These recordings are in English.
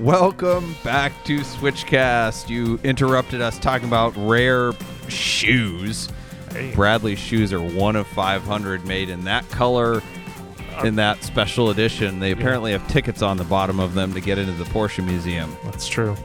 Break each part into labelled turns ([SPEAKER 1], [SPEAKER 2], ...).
[SPEAKER 1] Welcome back to Switchcast. You interrupted us talking about rare shoes.
[SPEAKER 2] Hey.
[SPEAKER 1] Bradley's shoes are one of 500 made in that color, uh, in that special edition. They apparently have tickets on the bottom of them to get into the Porsche Museum.
[SPEAKER 2] That's true.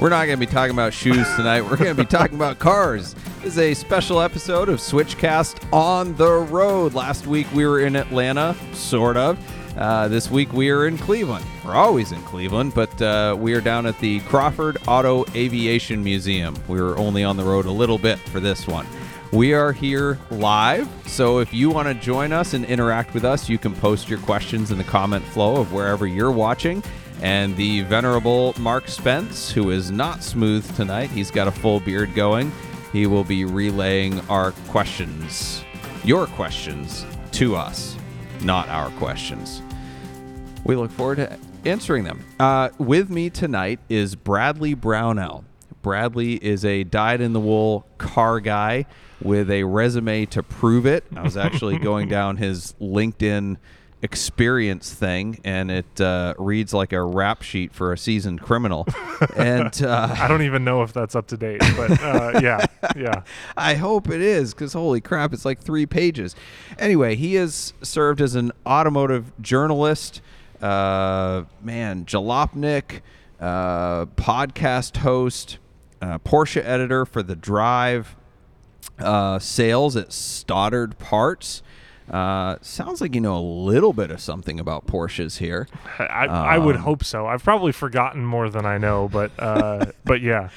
[SPEAKER 1] We're not going to be talking about shoes tonight. We're going to be talking about cars. This is a special episode of Switchcast on the road. Last week we were in Atlanta, sort of. Uh, this week we are in Cleveland. We're always in Cleveland, but uh, we are down at the Crawford Auto Aviation Museum. We were only on the road a little bit for this one. We are here live, so if you want to join us and interact with us, you can post your questions in the comment flow of wherever you're watching. And the venerable Mark Spence, who is not smooth tonight, he's got a full beard going. He will be relaying our questions, your questions, to us, not our questions. We look forward to answering them. Uh, with me tonight is Bradley Brownell. Bradley is a dyed in the wool car guy with a resume to prove it. I was actually going down his LinkedIn experience thing, and it uh, reads like a rap sheet for a seasoned criminal. and uh,
[SPEAKER 2] I don't even know if that's up to date, but uh, yeah, yeah.
[SPEAKER 1] I hope it is because holy crap, it's like three pages. Anyway, he has served as an automotive journalist, uh, man, jalopnik, uh, podcast host, uh, Porsche editor for The Drive, uh, sales at Stoddard Parts. Uh, sounds like you know a little bit of something about Porsches here.
[SPEAKER 2] I, I would
[SPEAKER 1] Um,
[SPEAKER 2] hope so. I've probably forgotten more than I know, but uh, but yeah,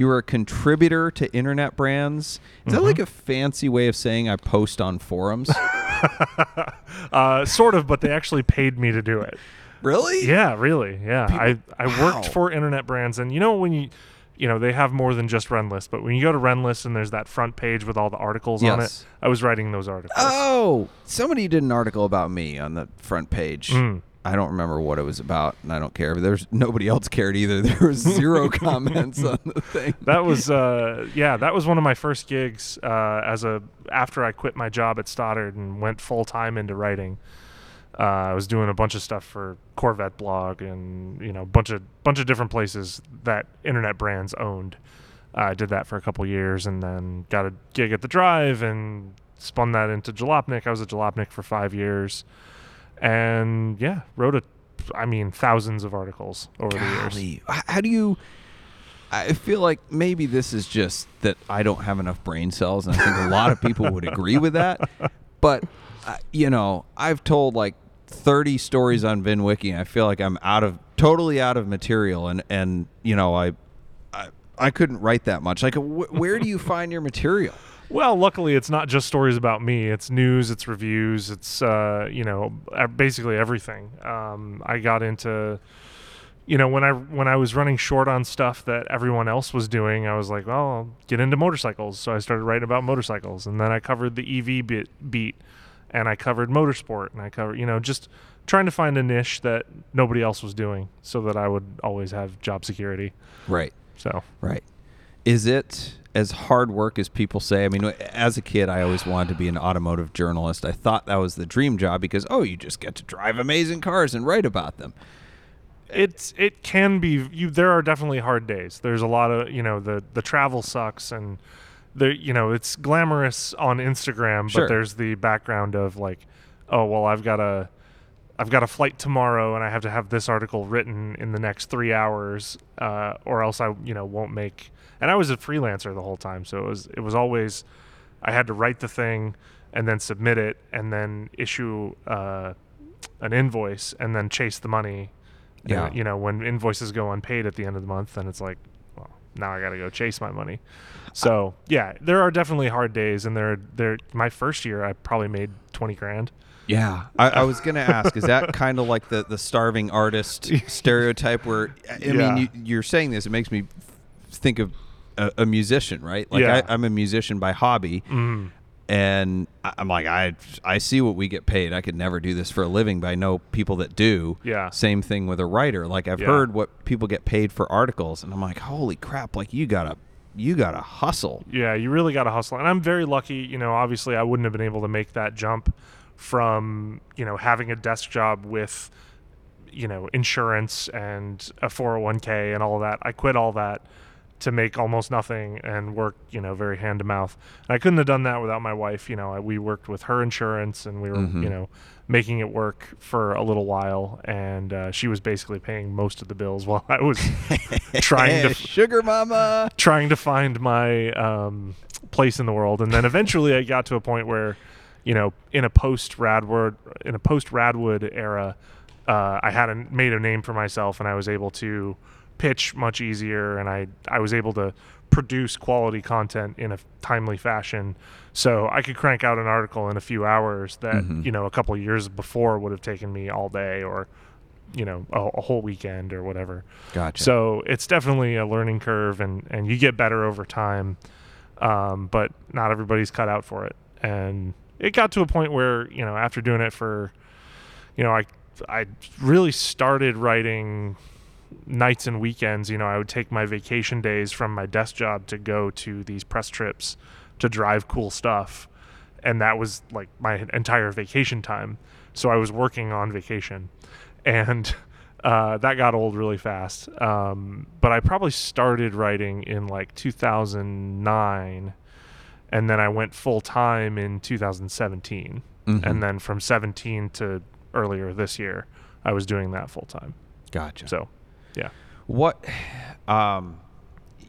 [SPEAKER 1] You were a contributor to internet brands. Is that like a fancy way of saying I post on forums?
[SPEAKER 2] uh, sort of. But they actually paid me to do it.
[SPEAKER 1] really?
[SPEAKER 2] Yeah, really. Yeah, I I
[SPEAKER 1] Wow.
[SPEAKER 2] worked for internet brands, and you know when you. You know they have more than just Rennlist, but when you go to Rennlist and there's that front page with all the articles on it, I was writing those articles.
[SPEAKER 1] Oh, somebody did an article about me on the front page.
[SPEAKER 2] Mm.
[SPEAKER 1] I don't remember what it was about, and I don't care. But there's nobody else cared either. There was zero comments on the thing.
[SPEAKER 2] that was uh, yeah that was one of my first gigs uh, as a after i quit my job at stoddard and went full time into writing uh, i was doing a bunch of stuff for corvette blog and you know a bunch of bunch of different places that internet brands owned Uh, i did that for a couple years and then got a gig at the drive and spun that into jalopnik i was at jalopnik for five years and yeah wrote a i mean thousands of articles over the years
[SPEAKER 1] how do you? I feel like maybe this is just that I don't have enough brain cells, and I think a lot of people would agree with that. But uh, you know, I've told like 30 stories on VinWiki, and I feel like I'm out of totally out of material, and and you know, I I, I couldn't write that much. Like, wh- where do you find your material?
[SPEAKER 2] Well, luckily, it's not just stories about me. It's news, it's reviews, it's uh, you know basically everything. Um, I got into, you know, when I when I was running short on stuff that everyone else was doing, I was like, well, I'll get into motorcycles. So I started writing about motorcycles, and then I covered the EV bit beat, and I covered motorsport, and I covered you know just trying to find a niche that nobody else was doing, so that I would always have job security.
[SPEAKER 1] Right.
[SPEAKER 2] So
[SPEAKER 1] Right. Is it as hard work as people say? I mean, as a kid, I always wanted to be an automotive journalist. I thought that was the dream job because, oh, you just get to drive amazing cars and write about them.
[SPEAKER 2] it's it can be you there are definitely hard days there's a lot of you know the the travel sucks and there you know it's glamorous on instagram
[SPEAKER 1] Sure.
[SPEAKER 2] but there's the background of like oh well i've got a i've got a flight tomorrow and i have to have this article written in the next three hours uh, or else i you know won't make and i was a freelancer the whole time so it was it was always i had to write the thing and then submit it and then issue uh, an invoice and then chase the money
[SPEAKER 1] Yeah.
[SPEAKER 2] you know, when invoices go unpaid at the end of the month, then it's like, well, now I got to go chase my money. So yeah, there are definitely hard days, and there, there. My first year, I probably made twenty grand.
[SPEAKER 1] Yeah. I, I was going to ask, is that kind of like the, the starving artist stereotype where, I
[SPEAKER 2] Yeah.
[SPEAKER 1] mean, you, you're saying this, it makes me think of a, a musician, right? Like,
[SPEAKER 2] Yeah.
[SPEAKER 1] I, I'm a musician by hobby.
[SPEAKER 2] Mm.
[SPEAKER 1] and I'm like, I I see what we get paid. I could never do this for a living, but I know people that do.
[SPEAKER 2] Yeah.
[SPEAKER 1] Same thing with a writer. Like I've
[SPEAKER 2] Yeah.
[SPEAKER 1] heard what people get paid for articles, and I'm like, holy crap! Like you gotta you gotta hustle.
[SPEAKER 2] Yeah, you really got to hustle. And I'm very lucky, you know, obviously I wouldn't have been able to make that jump from, you know, having a desk job with you know, insurance and a 401k and all that. I quit all that to make almost nothing and work, you know, very hand to mouth. And I couldn't have done that without my wife. You know, I, we worked with her insurance and we were,
[SPEAKER 1] Mhm.
[SPEAKER 2] you know, making it work for a little while. And uh, she was basically paying most of the bills while I was trying to
[SPEAKER 1] sugar mama.
[SPEAKER 2] trying to find my um, place in the world, and then eventually I got to a point where, you know, in a post Radwood in a post Radwood era, uh, I had a, made a name for myself, and I was able to pitch much easier, and I I was able to produce quality content in a timely fashion. So I could crank out an article in a few hours that
[SPEAKER 1] Mhm.
[SPEAKER 2] you know a couple of years before would have taken me all day or you know a, a whole weekend or whatever.
[SPEAKER 1] Gotcha.
[SPEAKER 2] So it's definitely a learning curve, and and you get better over time. Um, but not everybody's cut out for it, and it got to a point where you know after doing it for, you know, I I really started writing nights and weekends. You know, I would take my vacation days from my desk job to go to these press trips to drive cool stuff, and that was like my entire vacation time. So I was working on vacation, and uh, that got old really fast. Um, but I probably started writing in like 2009, and then I went full time in 2017,
[SPEAKER 1] Mhm.
[SPEAKER 2] and then from 17 to earlier this year, I was doing that full time.
[SPEAKER 1] gotcha.
[SPEAKER 2] So, yeah.
[SPEAKER 1] What um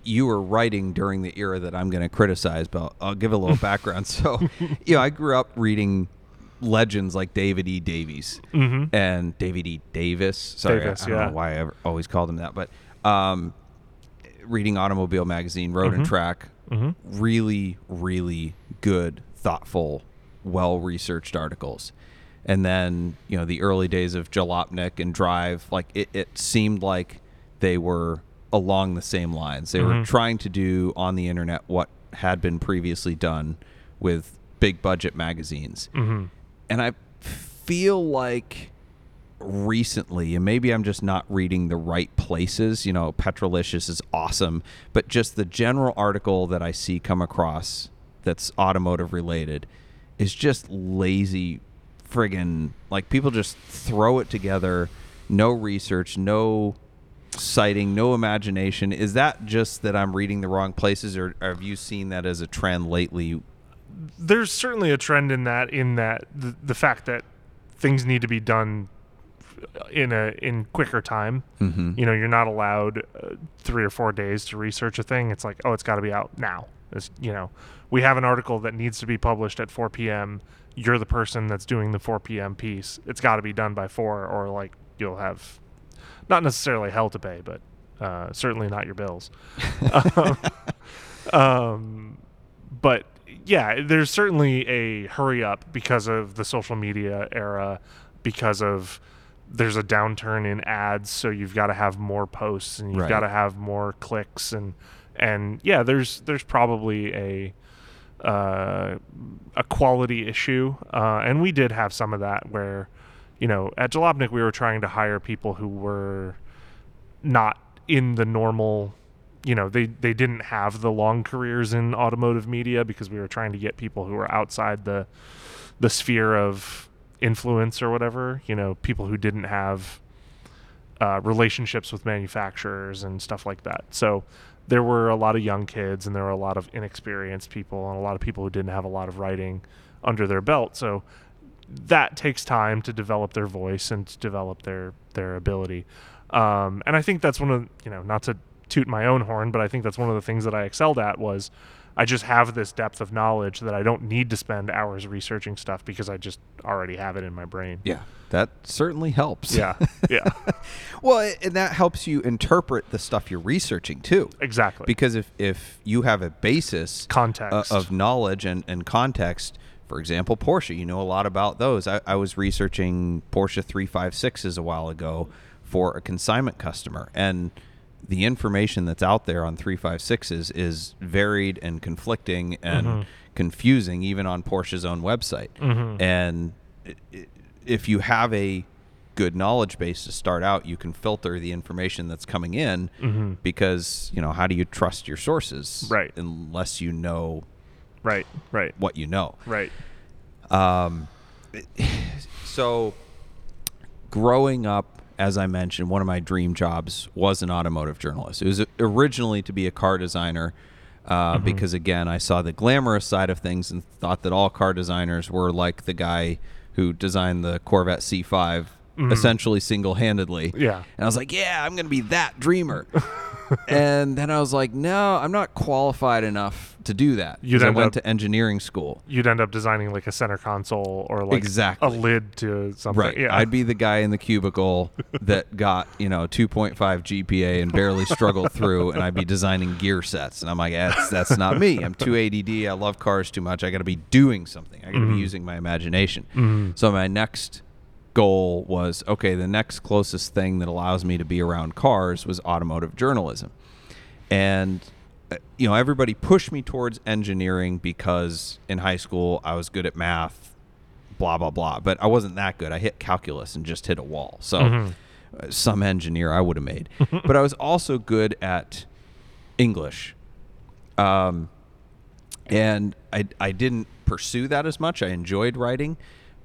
[SPEAKER 1] you were writing during the era that I'm going to criticize, but I'll give a little background. So, you know, I grew up reading legends like David E. Davies
[SPEAKER 2] Mm-hmm.
[SPEAKER 1] and David E. Davis. Sorry, I-
[SPEAKER 2] Davis,
[SPEAKER 1] I, don't
[SPEAKER 2] yeah.
[SPEAKER 1] know why I ever, always called him that, but um, reading Automobile Magazine, Road and
[SPEAKER 2] Mhm.
[SPEAKER 1] Track,
[SPEAKER 2] Mm-hmm.
[SPEAKER 1] really, really good, thoughtful, well researched articles. And then, you know, the early days of Jalopnik and Drive, like it, it seemed like they were along the same lines. They were
[SPEAKER 2] Mhm.
[SPEAKER 1] trying to do on the internet what had been previously done with big budget magazines.
[SPEAKER 2] Mm-hmm.
[SPEAKER 1] And I feel like recently, and maybe I'm just not reading the right places. You know, Petrolicious is awesome, but just the general article that I see come across that's automotive related is just lazy friggin' like people just throw it together, no research, no citing, no imagination. Is that just that I'm reading the wrong places, or have you seen that as a trend lately?
[SPEAKER 2] there's certainly a trend in that in that the, the fact that things need to be done in a in quicker time.
[SPEAKER 1] Mm-hmm.
[SPEAKER 2] you know you're not allowed uh, three or four days to research a thing. It's like oh it's got to be out now. It's, you know we have an article that needs to be published at 4 p.m you're the person that's doing the 4 p.m piece. It's got to be done by 4 or like you'll have not necessarily hell to pay but uh, certainly not your bills. Um, um, but yeah, there's certainly a hurry up because of the social media era, because of there's a downturn in ads, so you've got to have more posts and you've
[SPEAKER 1] Right.
[SPEAKER 2] got to have more clicks and and yeah, there's there's probably a uh, a quality issue, uh, and we did have some of that where, you know, at Jalopnik we were trying to hire people who were not in the normal you know they they didn't have the long careers in automotive media because we were trying to get people who were outside the the sphere of influence or whatever you know people who didn't have uh, relationships with manufacturers and stuff like that. So there were a lot of young kids and there were a lot of inexperienced people and a lot of people who didn't have a lot of writing under their belt. So that takes time to develop their voice and to develop their their ability. Um, and I think that's one of you know not to toot my own horn, but I think that's one of the things that I excelled at was I just have this depth of knowledge that I don't need to spend hours researching stuff because I just already have it in my brain.
[SPEAKER 1] Yeah, that certainly helps.
[SPEAKER 2] Yeah, yeah,
[SPEAKER 1] well, and that helps you interpret the stuff you're researching too.
[SPEAKER 2] exactly.
[SPEAKER 1] Because if if you have a basis uh,
[SPEAKER 2] Context.
[SPEAKER 1] of knowledge and, and context, for example, Porsche, you know a lot about those. I, I was researching Porsche 356s a while ago for a consignment customer, and the information that's out there on 356s is varied and conflicting and
[SPEAKER 2] Mhm.
[SPEAKER 1] confusing, even on Porsche's own website.
[SPEAKER 2] Mhm.
[SPEAKER 1] And if you have a good knowledge base to start out, you can filter the information that's coming in
[SPEAKER 2] Mhm.
[SPEAKER 1] because, you know, how do you trust your sources?
[SPEAKER 2] Right.
[SPEAKER 1] Unless you know
[SPEAKER 2] right, right,
[SPEAKER 1] what you know.
[SPEAKER 2] right.
[SPEAKER 1] Um, so growing up as I mentioned, one of my dream jobs was an automotive journalist. It was originally to be a car designer. Uh,
[SPEAKER 2] Mm-hmm.
[SPEAKER 1] Because again, I saw the glamorous side of things and thought that all car designers were like the guy who designed the Corvette C5 essentially single handedly.
[SPEAKER 2] Mm-hmm. Yeah.
[SPEAKER 1] And I was like, yeah, I'm going to be that dreamer. and then I was like, no, I'm not qualified enough to do that.
[SPEAKER 2] You'd
[SPEAKER 1] I
[SPEAKER 2] end
[SPEAKER 1] went
[SPEAKER 2] up-
[SPEAKER 1] to engineering school.
[SPEAKER 2] You'd end up designing like a center console or like
[SPEAKER 1] Exactly.
[SPEAKER 2] a lid to something.
[SPEAKER 1] Right.
[SPEAKER 2] Yeah.
[SPEAKER 1] I'd be the guy in the cubicle that got, you know, 2.5 GPA and barely struggled through, and I'd be designing gear sets. And I'm like, that's, that's not me. I'm too ADD. I love cars too much. I got to be doing something. I got to be mm-hmm. using my imagination. Mm-hmm. So my next goal was okay, the next closest thing that allows me to be around cars was automotive journalism. And uh, you know, everybody pushed me towards engineering because in high school I was good at math, blah blah blah. But I wasn't that good. I hit calculus and just hit a wall. So uh, some engineer I would have made. but I was also good at English. Um, and I, I didn't pursue that as much. I enjoyed writing,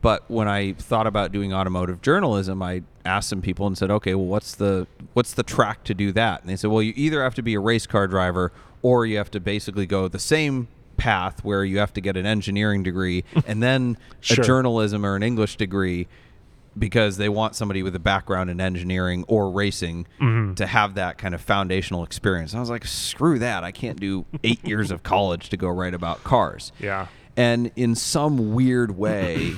[SPEAKER 1] but when I thought about doing automotive journalism, I asked some people and said, "Okay, well, what's the what's the track to do that?" And they said, "Well, you either have to be a race car driver, or you have to basically go the same path where you have to get an engineering degree and then
[SPEAKER 2] Sure.
[SPEAKER 1] a journalism or an English degree." Because they want somebody with a background in engineering or racing mm-hmm. to have that kind of foundational experience. And I was like, screw that. I can't do eight years of college to go write about cars.
[SPEAKER 2] yeah.
[SPEAKER 1] And in some weird way,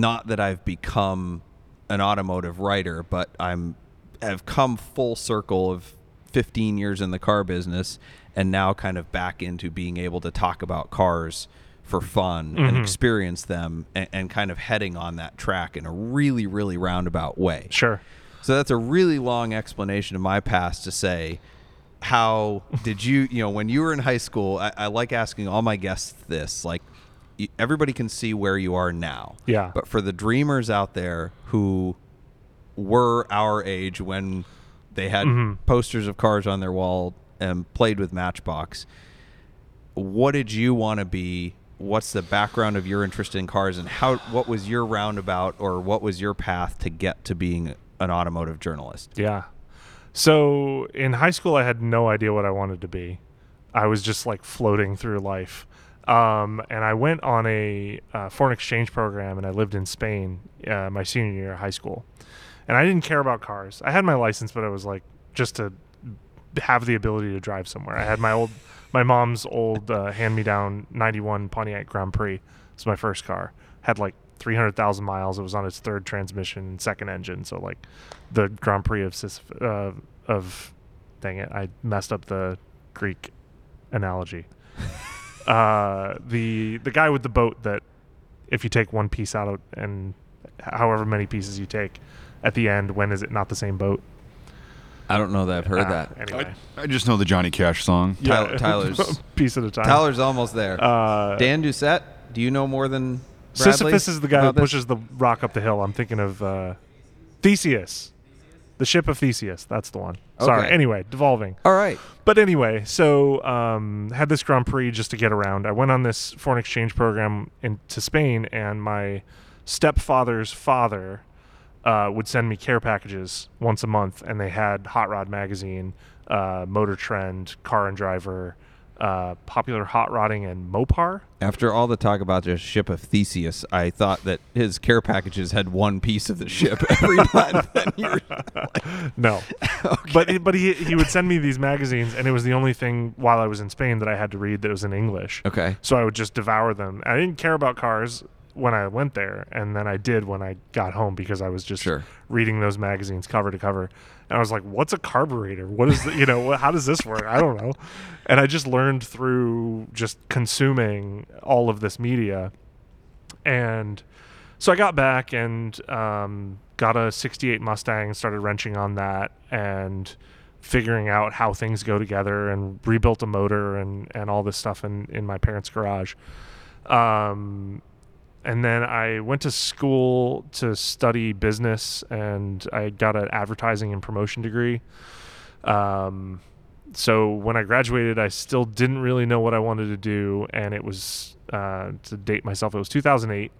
[SPEAKER 1] not that I've become an automotive writer, but I'm have come full circle of 15 years in the car business and now kind of back into being able to talk about cars for fun and mm-hmm. experience them and, and kind of heading on that track in a really, really roundabout way.
[SPEAKER 2] Sure.
[SPEAKER 1] So that's a really long explanation of my past to say, how did you, you know, when you were in high school, I, I like asking all my guests this, like, everybody can see where you are now.
[SPEAKER 2] Yeah.
[SPEAKER 1] But for the dreamers out there who were our age when they had mm-hmm. posters of cars on their wall and played with Matchbox, what did you want to be? What's the background of your interest in cars, and how? What was your roundabout, or what was your path to get to being an automotive journalist?
[SPEAKER 2] Yeah. So in high school, I had no idea what I wanted to be. I was just like floating through life. Um, and I went on a uh, foreign exchange program and I lived in Spain uh, my senior year of high school. And I didn't care about cars. I had my license, but I was like just to have the ability to drive somewhere. I had my old, my mom's old uh, hand-me-down '91 Pontiac Grand Prix. It's my first car. Had like 300,000 miles. It was on its third transmission and second engine. So like the Grand Prix of uh, of dang it, I messed up the Greek analogy. Uh, the the guy with the boat that if you take one piece out of and however many pieces you take at the end, when is it not the same boat?
[SPEAKER 1] I don't know that I've heard
[SPEAKER 2] Ah,
[SPEAKER 1] that.
[SPEAKER 2] Anyway,
[SPEAKER 3] I just know the Johnny Cash song.
[SPEAKER 1] Tyler- Tyler's-
[SPEAKER 2] piece at a time.
[SPEAKER 1] Tyler's almost there.
[SPEAKER 2] uh,
[SPEAKER 1] Dan Doucette, do you know more than Bradley
[SPEAKER 2] Sisyphus is the guy who
[SPEAKER 1] about this?
[SPEAKER 2] pushes the rock up the hill. I'm thinking of uh, Theseus, the ship of Theseus. That's the one. Sorry.
[SPEAKER 1] Okay.
[SPEAKER 2] Anyway, devolving.
[SPEAKER 1] All right.
[SPEAKER 2] But anyway, so um, had this Grand Prix just to get around. I went on this foreign exchange program into Spain, and my stepfather's father uh, would send me care packages once a month, and they had Hot Rod magazine, uh, Motor Trend, Car and Driver, uh, Popular Hot Rodding, and Mopar.
[SPEAKER 1] After all the talk about the ship of Theseus, I thought that his care packages had one piece of the ship every month. Were-
[SPEAKER 2] No, but but he he would send me these magazines, and it was the only thing while I was in Spain that I had to read that was in English.
[SPEAKER 1] okay.
[SPEAKER 2] So I would just devour them. I didn't care about cars when I went there, and then I did when I got home because I was just
[SPEAKER 1] Sure.
[SPEAKER 2] reading those magazines cover to cover. And I was like, "What's a carburetor? What is the, you know? How does this work? I don't know." And I just learned through just consuming all of this media, and so I got back and um, got a '68 Mustang, started wrenching on that, and figuring out how things go together and rebuilt a motor and, and all this stuff in, in my parents' garage. Um, and then I went to school to study business and I got an advertising and promotion degree. Um, so when I graduated, I still didn't really know what I wanted to do. And it was, uh, to date myself, it was 2008.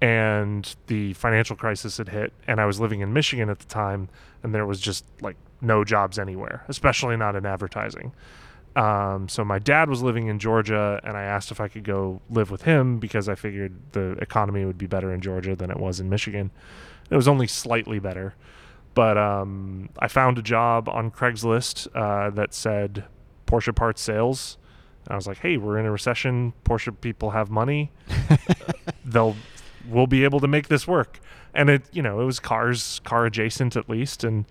[SPEAKER 2] and the financial crisis had hit, and I was living in Michigan at the time, and there was just like no jobs anywhere, especially not in advertising. Um, so my dad was living in Georgia, and I asked if I could go live with him because I figured the economy would be better in Georgia than it was in Michigan. It was only slightly better, but um, I found a job on Craigslist uh, that said Porsche parts sales. And I was like, "Hey, we're in a recession. Porsche people have money. They'll we'll be able to make this work." And it, you know, it was cars, car adjacent at least, and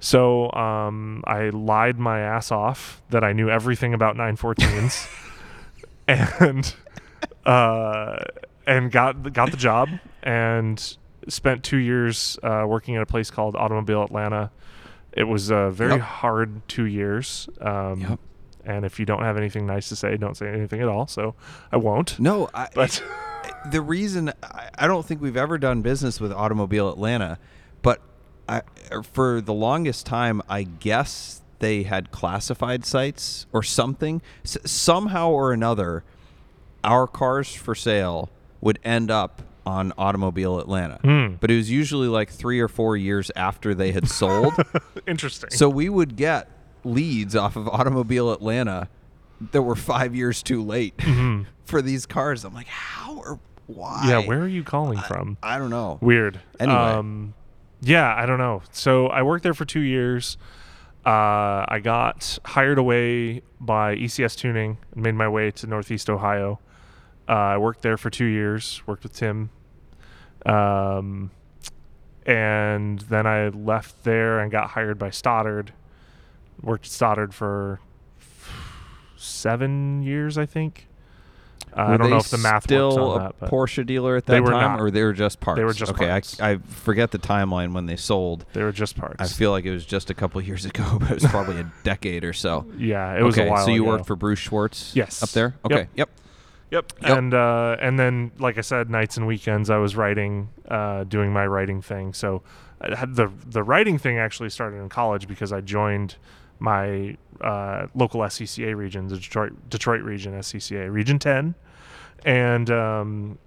[SPEAKER 2] so um, I lied my ass off that I knew everything about 914s, and uh, and got got the job and spent two years uh, working at a place called Automobile Atlanta. It was a very
[SPEAKER 1] Yep.
[SPEAKER 2] hard two years. Um,
[SPEAKER 1] Yep.
[SPEAKER 2] And if you don't have anything nice to say, don't say anything at all. So I won't.
[SPEAKER 1] No, I,
[SPEAKER 2] But
[SPEAKER 1] the reason I, I don't think we've ever done business with Automobile Atlanta, but I, for the longest time, I guess they had classified sites or something. S- somehow or another, our cars for sale would end up on Automobile Atlanta.
[SPEAKER 2] Hmm.
[SPEAKER 1] But it was usually like three or four years after they had sold.
[SPEAKER 2] interesting.
[SPEAKER 1] so we would get leads off of Automobile Atlanta that were five years too late for these cars. I'm like, how or why?
[SPEAKER 2] Mm-hmm. yeah, where are you calling from?
[SPEAKER 1] I don't know.
[SPEAKER 2] Weird.
[SPEAKER 1] Anyway.
[SPEAKER 2] Um, yeah, I don't know. So I worked there for two years. Uh, I got hired away by ECS Tuning and made my way to Northeast Ohio. Uh, I worked there for two years, worked with Tim. Um, and then I left there and got hired by Stoddard. Worked at Stoddard for seven years, I think. Uh, I don't know if the math
[SPEAKER 1] still
[SPEAKER 2] works on
[SPEAKER 1] a
[SPEAKER 2] that,
[SPEAKER 1] Porsche dealer at that
[SPEAKER 2] They were
[SPEAKER 1] time,
[SPEAKER 2] not.
[SPEAKER 1] or they were just parts.
[SPEAKER 2] They were just
[SPEAKER 1] okay.
[SPEAKER 2] parts.
[SPEAKER 1] I, I forget the timeline when they sold.
[SPEAKER 2] they were just parts.
[SPEAKER 1] I feel like it was just a couple years ago, but it was probably a decade or so.
[SPEAKER 2] yeah, it was
[SPEAKER 1] okay,
[SPEAKER 2] a while
[SPEAKER 1] so you
[SPEAKER 2] ago.
[SPEAKER 1] worked for Bruce Schwartz.
[SPEAKER 2] Yes.
[SPEAKER 1] up there. Okay. Yep.
[SPEAKER 2] Yep.
[SPEAKER 1] Yep.
[SPEAKER 2] And uh, and then, like I said, nights and weekends, I was writing, uh, doing my writing thing. So the the writing thing actually started in college because I joined my uh, local SCCA region, the Detroit Detroit region SCCA, Region Ten, and um,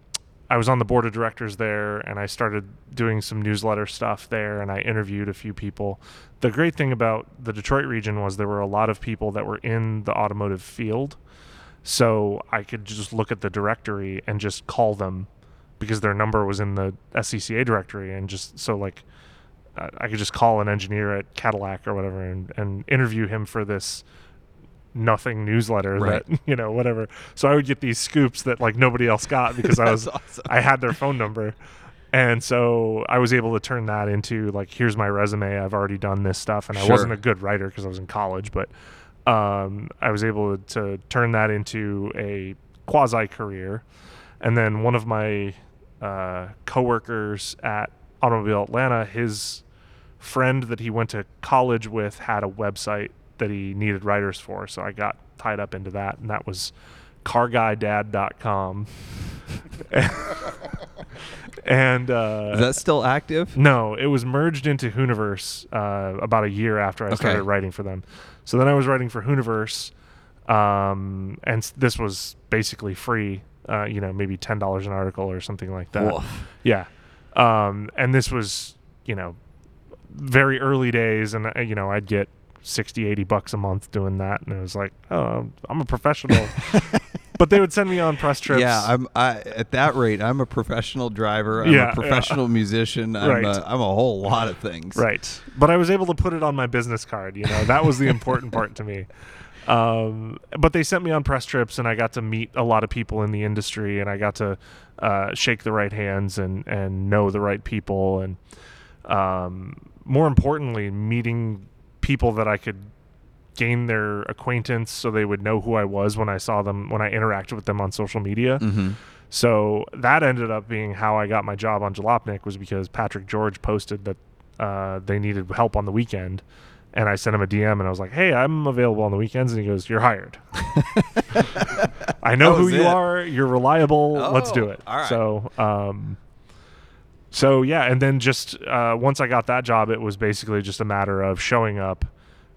[SPEAKER 2] I was on the board of directors there, and I started doing some newsletter stuff there, and I interviewed a few people. The great thing about the Detroit region was there were a lot of people that were in the automotive field, so I could just look at the directory and just call them because their number was in the SCCA directory, and just so like I could just call an engineer at Cadillac or whatever and, and interview him for this nothing newsletter
[SPEAKER 1] Right.
[SPEAKER 2] that you know whatever. So i would get these scoops that like nobody else got because i was
[SPEAKER 1] awesome.
[SPEAKER 2] i had their phone number. And so i was able to turn that into like here's my resume. I've already done this stuff. And i wasn't a good writer because i was in college but um, i was able to turn that into a quasi career. And then one of my uh, coworkers at automobile atlanta his friend that he went to college with had a website that he needed writers for so i got tied up into that and that was carguydad.com and uh,
[SPEAKER 1] Is that still active?
[SPEAKER 2] no, it was merged into Hooniverse uh, about a year after I
[SPEAKER 1] Okay.
[SPEAKER 2] started writing for them. So then I was writing for Hooniverse, um, and this was basically free. Uh, you know, maybe ten dollars an article or something like that.
[SPEAKER 1] Woof.
[SPEAKER 2] Yeah, um, and this was you know very early days, and uh, you know I'd get 60, 80 bucks a month doing that, and it was like, oh, I'm a professional. but they would send me on press trips.
[SPEAKER 1] Yeah, I'm. I at that rate, I'm a professional driver. I'm
[SPEAKER 2] Yeah,
[SPEAKER 1] a
[SPEAKER 2] yeah.
[SPEAKER 1] professional musician. I'm,
[SPEAKER 2] Right.
[SPEAKER 1] a, I'm a whole lot of things.
[SPEAKER 2] Right. But I was able to put it on my business card, you know. That was the important part to me. Um, but they sent me on press trips and I got to meet a lot of people in the industry and I got to uh, shake the right hands and, and know the right people and um, more importantly, meeting people that I could gain their acquaintance so they would know who I was when I saw them when I interacted with them on social media.
[SPEAKER 1] Mm-hmm.
[SPEAKER 2] So that ended up being how I got my job on Jalopnik was because Patrick George posted that uh, they needed help on the weekend. And I sent him a DM and I was like, hey, I'm available on the weekends. And he goes, you're hired. I know who you
[SPEAKER 1] it.
[SPEAKER 2] are. You're reliable. Let's do
[SPEAKER 1] Oh,
[SPEAKER 2] it.
[SPEAKER 1] all right.
[SPEAKER 2] So, um, so yeah. And then just uh, once I got that job, it was basically just a matter of showing up,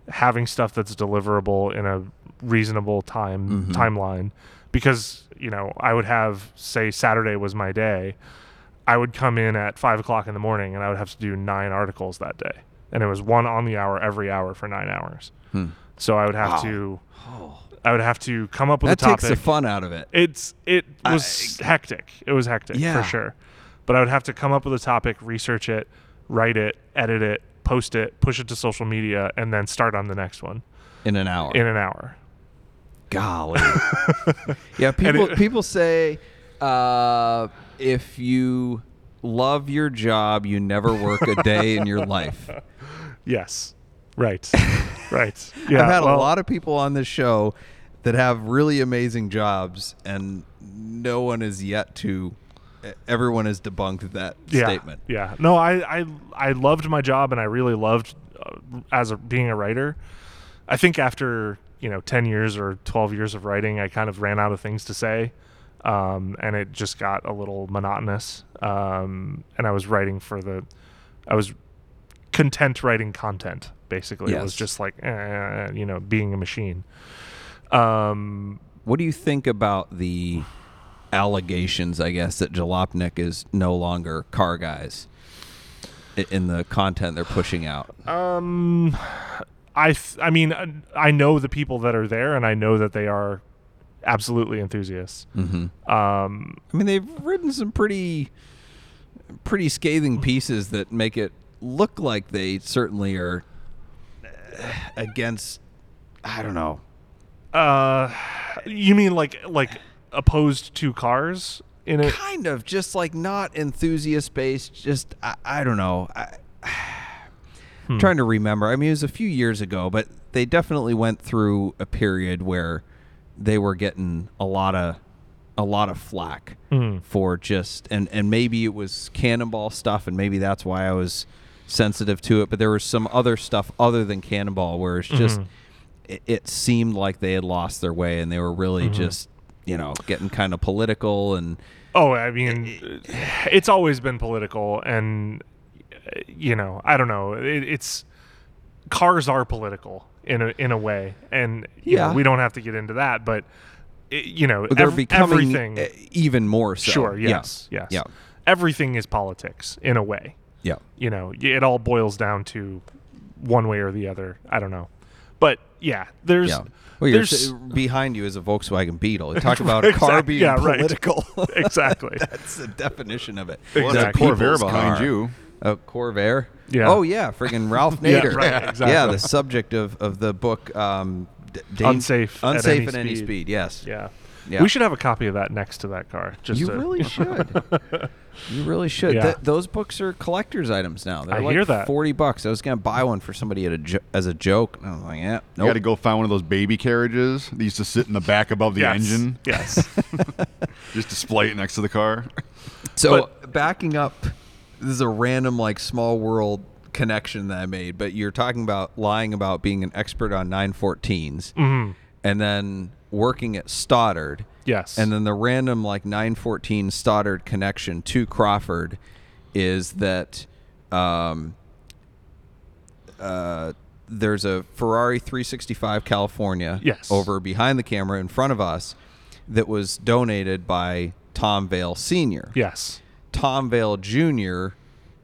[SPEAKER 2] having stuff that's deliverable in a reasonable time
[SPEAKER 1] Mhm.
[SPEAKER 2] timeline because you know i would have say saturday was my day I would come in at five o'clock in the morning and I would have to do nine articles that day, and it was one on the hour every hour for nine hours.
[SPEAKER 1] Hmm.
[SPEAKER 2] So I would have
[SPEAKER 1] Wow.
[SPEAKER 2] to, I would have to come up with
[SPEAKER 1] that
[SPEAKER 2] a topic.
[SPEAKER 1] takes the fun out of it.
[SPEAKER 2] It's it
[SPEAKER 1] I-
[SPEAKER 2] was hectic. It was hectic
[SPEAKER 1] Yeah.
[SPEAKER 2] for sure. But I would have to come up with a topic, research it, write it, edit it, post it, push it to social media, and then start on the next one
[SPEAKER 1] in an hour.
[SPEAKER 2] in an hour.
[SPEAKER 1] Golly. yeah, people
[SPEAKER 2] it-
[SPEAKER 1] people say uh, if you love your job, you never work a day in your life.
[SPEAKER 2] Yes. Right. right. Yeah.
[SPEAKER 1] I've had
[SPEAKER 2] well,
[SPEAKER 1] a lot of people on this show that have really amazing jobs, and no one is yet to. Everyone has debunked that
[SPEAKER 2] yeah,
[SPEAKER 1] statement.
[SPEAKER 2] Yeah. No, I, I I loved my job and I really loved uh, as a, being a writer. I think after you know ten years or twelve years of writing, I kind of ran out of things to say, um, and it just got a little monotonous. Um, and I was writing for the, I was content writing content. Basically, it was just like eh, you know being a machine. Um,
[SPEAKER 1] What do you think about the allegations? I guess that Jalopnik is no longer car guys in the content they're pushing out.
[SPEAKER 2] Um, I I mean uh, I know the people that are there, and I know that they are absolutely enthusiasts.
[SPEAKER 1] Mm-hmm.
[SPEAKER 2] Um,
[SPEAKER 1] I mean, they've written some pretty, pretty scathing pieces that make it look like they certainly are uh, against. I don't know.
[SPEAKER 2] uh, you mean like like opposed to cars in it?
[SPEAKER 1] Kind of just like not enthusiast based. Just I, I don't know. I,
[SPEAKER 2] Hmm.
[SPEAKER 1] trying to remember. I mean, it was a few years ago, but they definitely went through a period where they were getting a lot of a lot of flack
[SPEAKER 2] Mhm.
[SPEAKER 1] for just and and maybe it was cannonball stuff and maybe that's why I was sensitive to it but there was some other stuff other than cannonball where it's just
[SPEAKER 2] Mhm.
[SPEAKER 1] it, it seemed like they had lost their way and they were really
[SPEAKER 2] Mm-hmm.
[SPEAKER 1] just you know getting kind of political and
[SPEAKER 2] Oh, I mean, it's always been political, and you know, I don't know. It, it's cars are political in a in a way, and you know,
[SPEAKER 1] Yeah.
[SPEAKER 2] we don't have to get into that, but it, you know,
[SPEAKER 1] they're
[SPEAKER 2] ev-
[SPEAKER 1] becoming
[SPEAKER 2] everything.
[SPEAKER 1] uh, even more so
[SPEAKER 2] sure,
[SPEAKER 1] Yeah.
[SPEAKER 2] yes, yes,
[SPEAKER 1] yeah
[SPEAKER 2] Everything is politics in a way.
[SPEAKER 1] yeah
[SPEAKER 2] You know, it all boils down to one way or the other. I don't know, but yeah, there's
[SPEAKER 1] yeah well, you're
[SPEAKER 2] there's
[SPEAKER 1] behind you is a Volkswagen Beetle. Talk about a car being
[SPEAKER 2] yeah, right.
[SPEAKER 1] political.
[SPEAKER 2] exactly.
[SPEAKER 1] That's the definition of it.
[SPEAKER 3] Well,
[SPEAKER 1] The
[SPEAKER 3] that Corvair behind
[SPEAKER 1] car.
[SPEAKER 3] you.
[SPEAKER 1] A Corvair.
[SPEAKER 2] Yeah.
[SPEAKER 1] Oh yeah, friggin' Ralph
[SPEAKER 2] Yeah,
[SPEAKER 1] Nader.
[SPEAKER 2] right, exactly.
[SPEAKER 1] Yeah, the subject of, of the book. Um, D- Dan-
[SPEAKER 2] Unsafe at
[SPEAKER 1] Unsafe
[SPEAKER 2] any
[SPEAKER 1] at any
[SPEAKER 2] speed.
[SPEAKER 1] speed. Yes.
[SPEAKER 2] Yeah.
[SPEAKER 1] Yeah.
[SPEAKER 2] We should have a copy of that next to that car. Just
[SPEAKER 1] You
[SPEAKER 2] to,
[SPEAKER 1] really should. you really should.
[SPEAKER 2] Yeah.
[SPEAKER 1] Th- those books are collector's items now. They're
[SPEAKER 2] I
[SPEAKER 1] like
[SPEAKER 2] hear that.
[SPEAKER 1] Forty bucks. I was gonna buy one for somebody at a jo- as a joke. And I was like, yeah,
[SPEAKER 3] You
[SPEAKER 1] nope.
[SPEAKER 3] got to go find one of those baby carriages that used to sit in the back above the
[SPEAKER 2] Yes.
[SPEAKER 3] engine.
[SPEAKER 2] Yes.
[SPEAKER 3] Just display it next to the car.
[SPEAKER 1] So backing up, this is a random like small world connection that I made. But you're talking about lying about being an expert on 914s,
[SPEAKER 2] Mhm.
[SPEAKER 1] and then working at Stoddard,
[SPEAKER 2] Yes.
[SPEAKER 1] and then the random like 914 Stoddard connection to Crawford is that um, uh, there's a Ferrari 365 California
[SPEAKER 2] Yes.
[SPEAKER 1] over behind the camera in front of us that was donated by Tom Vale Sr.
[SPEAKER 2] yes.
[SPEAKER 1] Tom Vale Jr.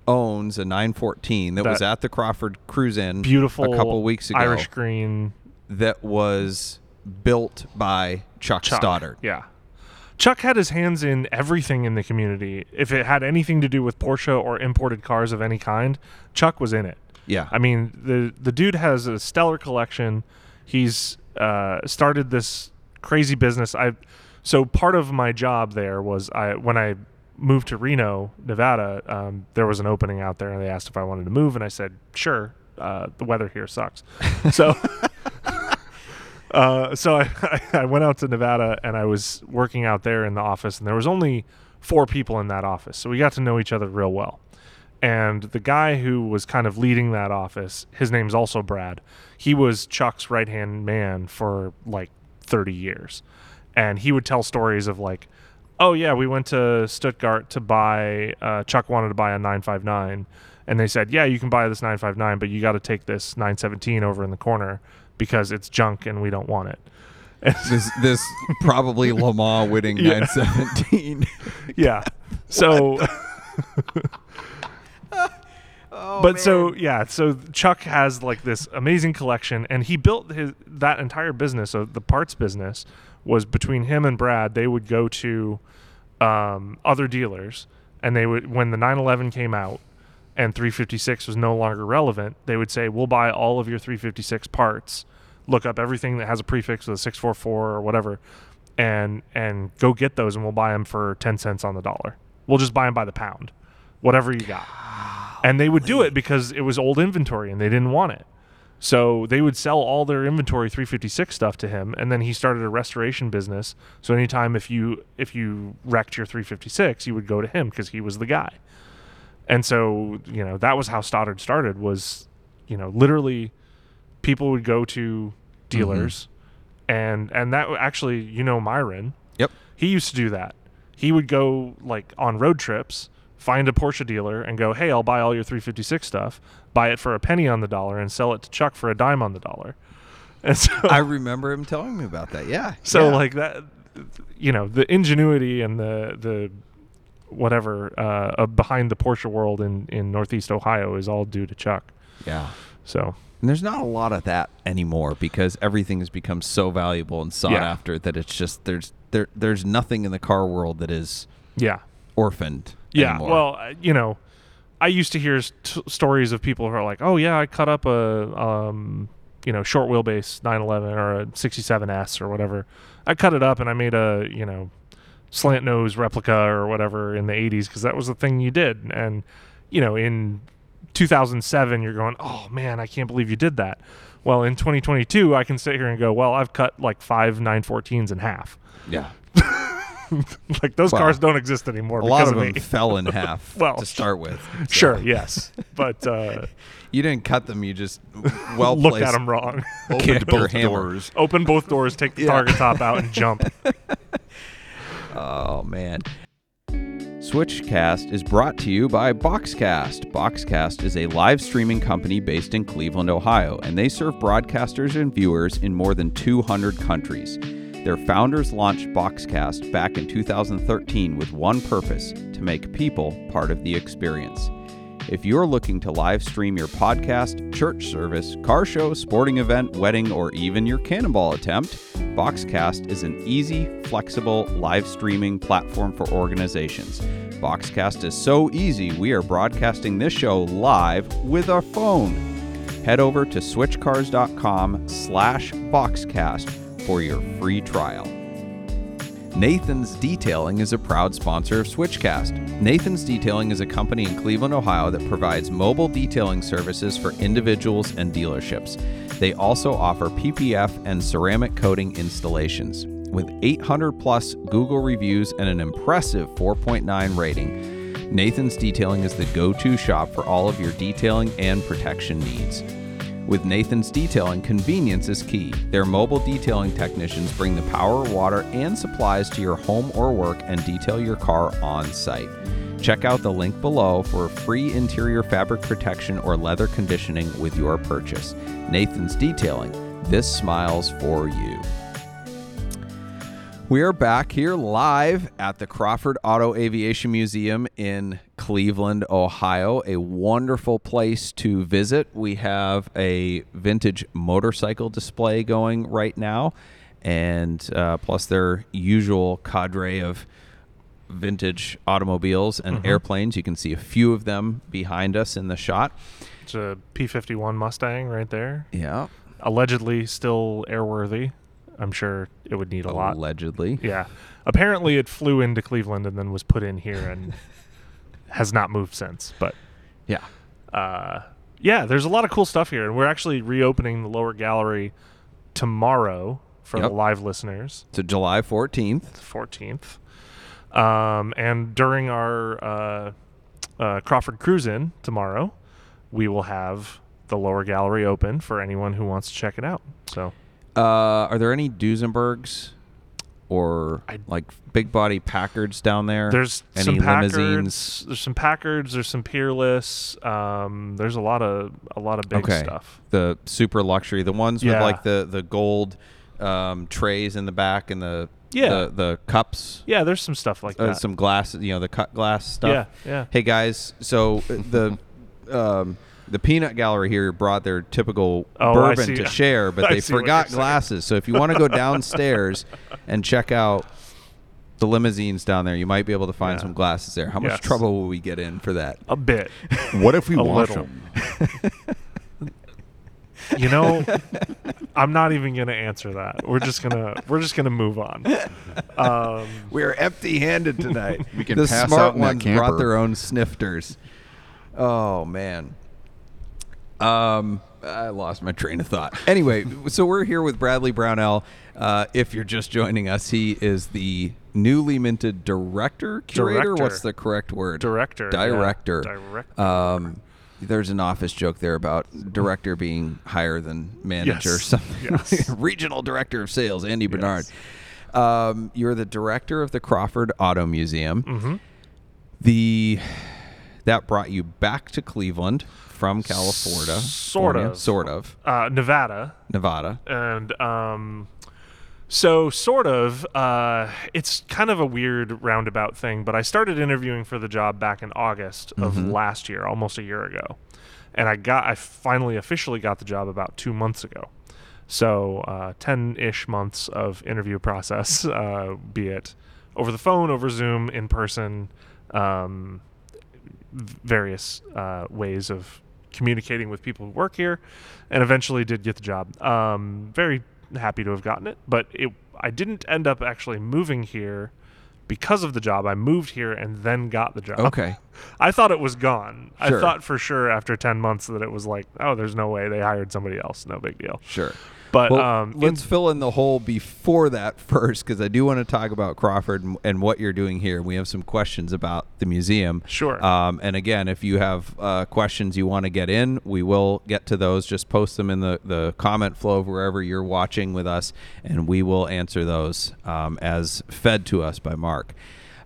[SPEAKER 1] owns a 914 that, was at the Crawford Cruise In
[SPEAKER 2] Beautiful
[SPEAKER 1] a couple weeks ago
[SPEAKER 2] Irish green
[SPEAKER 1] that was built by Chuck,
[SPEAKER 2] Chuck.
[SPEAKER 1] Stoddard.
[SPEAKER 2] Yeah. Chuck had his hands in everything in the community. If it had anything to do with Porsche or imported cars of any kind, Chuck was in it.
[SPEAKER 1] Yeah.
[SPEAKER 2] I mean, the the dude has a stellar collection. He's uh, started this crazy business. I so part of my job there was I when I moved to Reno, Nevada. Um, there was an opening out there, and they asked if I wanted to move, and I said sure. Uh, the weather here sucks, so. Uh, so I, I went out to Nevada and I was working out there in the office, and there was only four people in that office, so we got to know each other real well. And the guy who was kind of leading that office, his name's also Brad. He was Chuck's right hand man for like 30 years. And he would tell stories of like, oh, yeah, we went to Stuttgart to buy, uh, Chuck wanted to buy a 959. And they said, yeah, you can buy this 959, but you got to take this 917 over in the corner because it's junk and we don't want it.
[SPEAKER 1] this this probably Le Mans winning
[SPEAKER 2] Yeah.
[SPEAKER 1] 917.
[SPEAKER 2] yeah. So
[SPEAKER 1] Oh,
[SPEAKER 2] but so yeah, so Chuck has like this amazing collection, and he built his that entire business. So the parts business was between him and Brad. They would go to um, other dealers, and they would when the 911 came out and 356 was no longer relevant, they would say, "We'll buy all of your 356 parts. Look up everything that has a prefix with a 644 or whatever, and and go get those, and we'll buy them for 10 cents on the dollar. We'll just buy them by the pound, whatever you got." and they would do it because it was old inventory and they didn't want it. So they would sell all their inventory 356 stuff to him, and then he started a restoration business. So anytime if you if you wrecked your 356, you would go to him because he was the guy. And so you know that was how Stoddard started. Was you know literally people would go to dealers, mm-hmm. and and that actually you know Myron.
[SPEAKER 1] Yep.
[SPEAKER 2] He used to do that. He would go like on road trips, find a Porsche dealer and go, "Hey, I'll buy all your 356 stuff, buy it for a penny on the dollar and sell it to Chuck for a dime on the dollar." And so
[SPEAKER 1] I remember him telling me about that. Yeah.
[SPEAKER 2] so
[SPEAKER 1] yeah.
[SPEAKER 2] like that you know, the ingenuity and the the whatever uh, behind the Porsche world in in Northeast Ohio is all due to Chuck.
[SPEAKER 1] yeah.
[SPEAKER 2] So,
[SPEAKER 1] And there's not a lot of that anymore because everything has become so valuable and sought
[SPEAKER 2] Yeah.
[SPEAKER 1] after that it's just there's there there's nothing in the car world that is
[SPEAKER 2] yeah.
[SPEAKER 1] orphaned.
[SPEAKER 2] Yeah,
[SPEAKER 1] anymore.
[SPEAKER 2] well, uh, you know, I used to hear st- stories of people who are like, "Oh yeah, I cut up a um, you know, short wheelbase 911 or a 67S or whatever. I cut it up and I made a, you know, slant nose replica or whatever in the 80s because that was the thing you did. And you know, in 2007 you're going, "Oh man, I can't believe you did that." Well, in 2022, I can sit here and go, "Well, I've cut like five 914s in half."
[SPEAKER 1] yeah.
[SPEAKER 2] like those
[SPEAKER 1] Well,
[SPEAKER 2] cars don't exist anymore
[SPEAKER 1] A
[SPEAKER 2] because
[SPEAKER 1] lot of
[SPEAKER 2] of
[SPEAKER 1] them
[SPEAKER 2] me.
[SPEAKER 1] fell in half
[SPEAKER 2] Well,
[SPEAKER 1] to start with. so-
[SPEAKER 2] Sure, yes, but uh,
[SPEAKER 1] You didn't cut them. You just well
[SPEAKER 2] look
[SPEAKER 1] placed.
[SPEAKER 2] at them wrong.
[SPEAKER 3] Opened both doors.
[SPEAKER 2] Open both doors, take the
[SPEAKER 1] Yeah.
[SPEAKER 2] target top out, and jump.
[SPEAKER 1] Oh man. Switchcast is brought to you by Boxcast. Boxcast is a live streaming company based in Cleveland, Ohio, and they serve broadcasters and viewers in more than 200 countries. Their founders launched Boxcast back in 2013 with one purpose to make people part of the experience. If you're looking to live stream your podcast, church service, car show, sporting event, wedding, or even your cannonball attempt, Boxcast is an easy, flexible live streaming platform for organizations. Boxcast is so easy, we are broadcasting this show live with our phone. Head over to switchcars.com slash boxcast for your free trial. Nathan's Detailing is a proud sponsor of Switchcast. Nathan's Detailing is a company in Cleveland, Ohio that provides mobile detailing services for individuals and dealerships. They also offer PPF and ceramic coating installations. With 800 plus Google reviews and an impressive 4.9 rating, Nathan's Detailing is the go to shop for all of your detailing and protection needs. With Nathan's Detailing, convenience is key. Their mobile detailing technicians bring the power, water, and supplies to your home or work and detail your car on site. Check out the link below for free interior fabric protection or leather conditioning with your purchase. Nathan's Detailing, this smiles for you. We are back here live at the Crawford Auto Aviation Museum in Cleveland, Ohio. A wonderful place to visit. We have a vintage motorcycle display going right now, and uh, plus their usual cadre of vintage automobiles and airplanes. You can see a few of them behind us in the shot.
[SPEAKER 2] It's a P51 Mustang right there.
[SPEAKER 1] Yeah,
[SPEAKER 2] Allegedly still airworthy. I'm sure it would need a lot.
[SPEAKER 1] allegedly.
[SPEAKER 2] Yeah. Apparently, it flew into Cleveland and then was put in here and has not moved since. But
[SPEAKER 1] Yeah.
[SPEAKER 2] uh, yeah, there's a lot of cool stuff here, and we're actually reopening the lower gallery tomorrow for
[SPEAKER 1] Yep.
[SPEAKER 2] the live listeners,
[SPEAKER 1] So July 14th.
[SPEAKER 2] 14th. Um, and during our uh, uh, Crawford Cruise In tomorrow, we will have the lower gallery open for anyone who wants to check it out. So
[SPEAKER 1] Uh, are there any Duesenbergs or
[SPEAKER 2] I-
[SPEAKER 1] like big body Packards down there?
[SPEAKER 2] there's
[SPEAKER 1] any
[SPEAKER 2] some
[SPEAKER 1] limousines?
[SPEAKER 2] There's some Packards, there's some Peerless. Um, there's a lot of a lot of big
[SPEAKER 1] okay.
[SPEAKER 2] stuff.
[SPEAKER 1] The super luxury, the ones with like the the gold um, trays in the back and the
[SPEAKER 2] Yeah.
[SPEAKER 1] the, the cups,
[SPEAKER 2] Yeah, there's some stuff like
[SPEAKER 1] uh,
[SPEAKER 2] that.
[SPEAKER 1] some glass, you know, the cut glass stuff.
[SPEAKER 2] Yeah, yeah.
[SPEAKER 1] Hey guys, so uh, the um, the peanut gallery here brought their typical
[SPEAKER 2] Oh,
[SPEAKER 1] bourbon to share, but
[SPEAKER 2] I
[SPEAKER 1] they forgot glasses. So if you want to go downstairs and check out the limousines down there, you might be able to find
[SPEAKER 2] Yeah.
[SPEAKER 1] some glasses there. How much
[SPEAKER 2] Yes.
[SPEAKER 1] trouble will we get in for that?
[SPEAKER 2] a bit.
[SPEAKER 3] What if we
[SPEAKER 2] A
[SPEAKER 3] wash them?
[SPEAKER 2] You know, I'm not even gonna answer that. We're just gonna we're just gonna move on. Um,
[SPEAKER 1] We're empty-handed tonight.
[SPEAKER 3] We can
[SPEAKER 1] the
[SPEAKER 3] pass
[SPEAKER 1] smart
[SPEAKER 3] out
[SPEAKER 1] ones brought their own snifters. Oh man. Um, I lost my train of thought. Anyway, so we're here with Bradley Brownell. Uh, if you're just joining us, he is the newly minted director, curator.
[SPEAKER 2] Director.
[SPEAKER 1] What's the correct word?
[SPEAKER 2] Director, yeah.
[SPEAKER 1] Director.
[SPEAKER 2] Director.
[SPEAKER 1] Um, there's an office joke there about director being higher than manager
[SPEAKER 2] Yes.
[SPEAKER 1] something.
[SPEAKER 2] Yes.
[SPEAKER 1] Regional director of sales, Andy Bernard. Um, you're the director of the Crawford Auto Museum.
[SPEAKER 2] Mm-hmm.
[SPEAKER 1] The that brought you back to Cleveland from California,
[SPEAKER 2] Sort of.
[SPEAKER 1] sort of.
[SPEAKER 2] Uh, Nevada,
[SPEAKER 1] Nevada.
[SPEAKER 2] and um, so sort of uh, it's kind of a weird roundabout thing but i started interviewing for the job back in august of last year almost a year ago. And i got i finally officially got the job about two months ago. So uh, 10-ish months of interview process uh, be it over the phone over zoom in person um, various uh, ways of communicating with people who work here, and eventually did get the job. Um, very happy to have gotten it, but it I didn't end up actually moving here because of the job. I moved here and then got the job.
[SPEAKER 1] Okay.
[SPEAKER 2] I thought it was gone.
[SPEAKER 1] Sure.
[SPEAKER 2] I thought for sure after 10 months that it was like, oh, there's no way they hired somebody else. No big deal.
[SPEAKER 1] Sure.
[SPEAKER 2] But
[SPEAKER 1] Well,
[SPEAKER 2] um,
[SPEAKER 1] let's fill in the hole before that first, because I do want to talk about Crawford and, and what you're doing here. We have some questions about the museum.
[SPEAKER 2] Sure.
[SPEAKER 1] Um, and again, if you have uh, questions you want to get in, we will get to those. Just post them in the, the comment flow of wherever you're watching with us, and we will answer those um, as fed to us by Mark.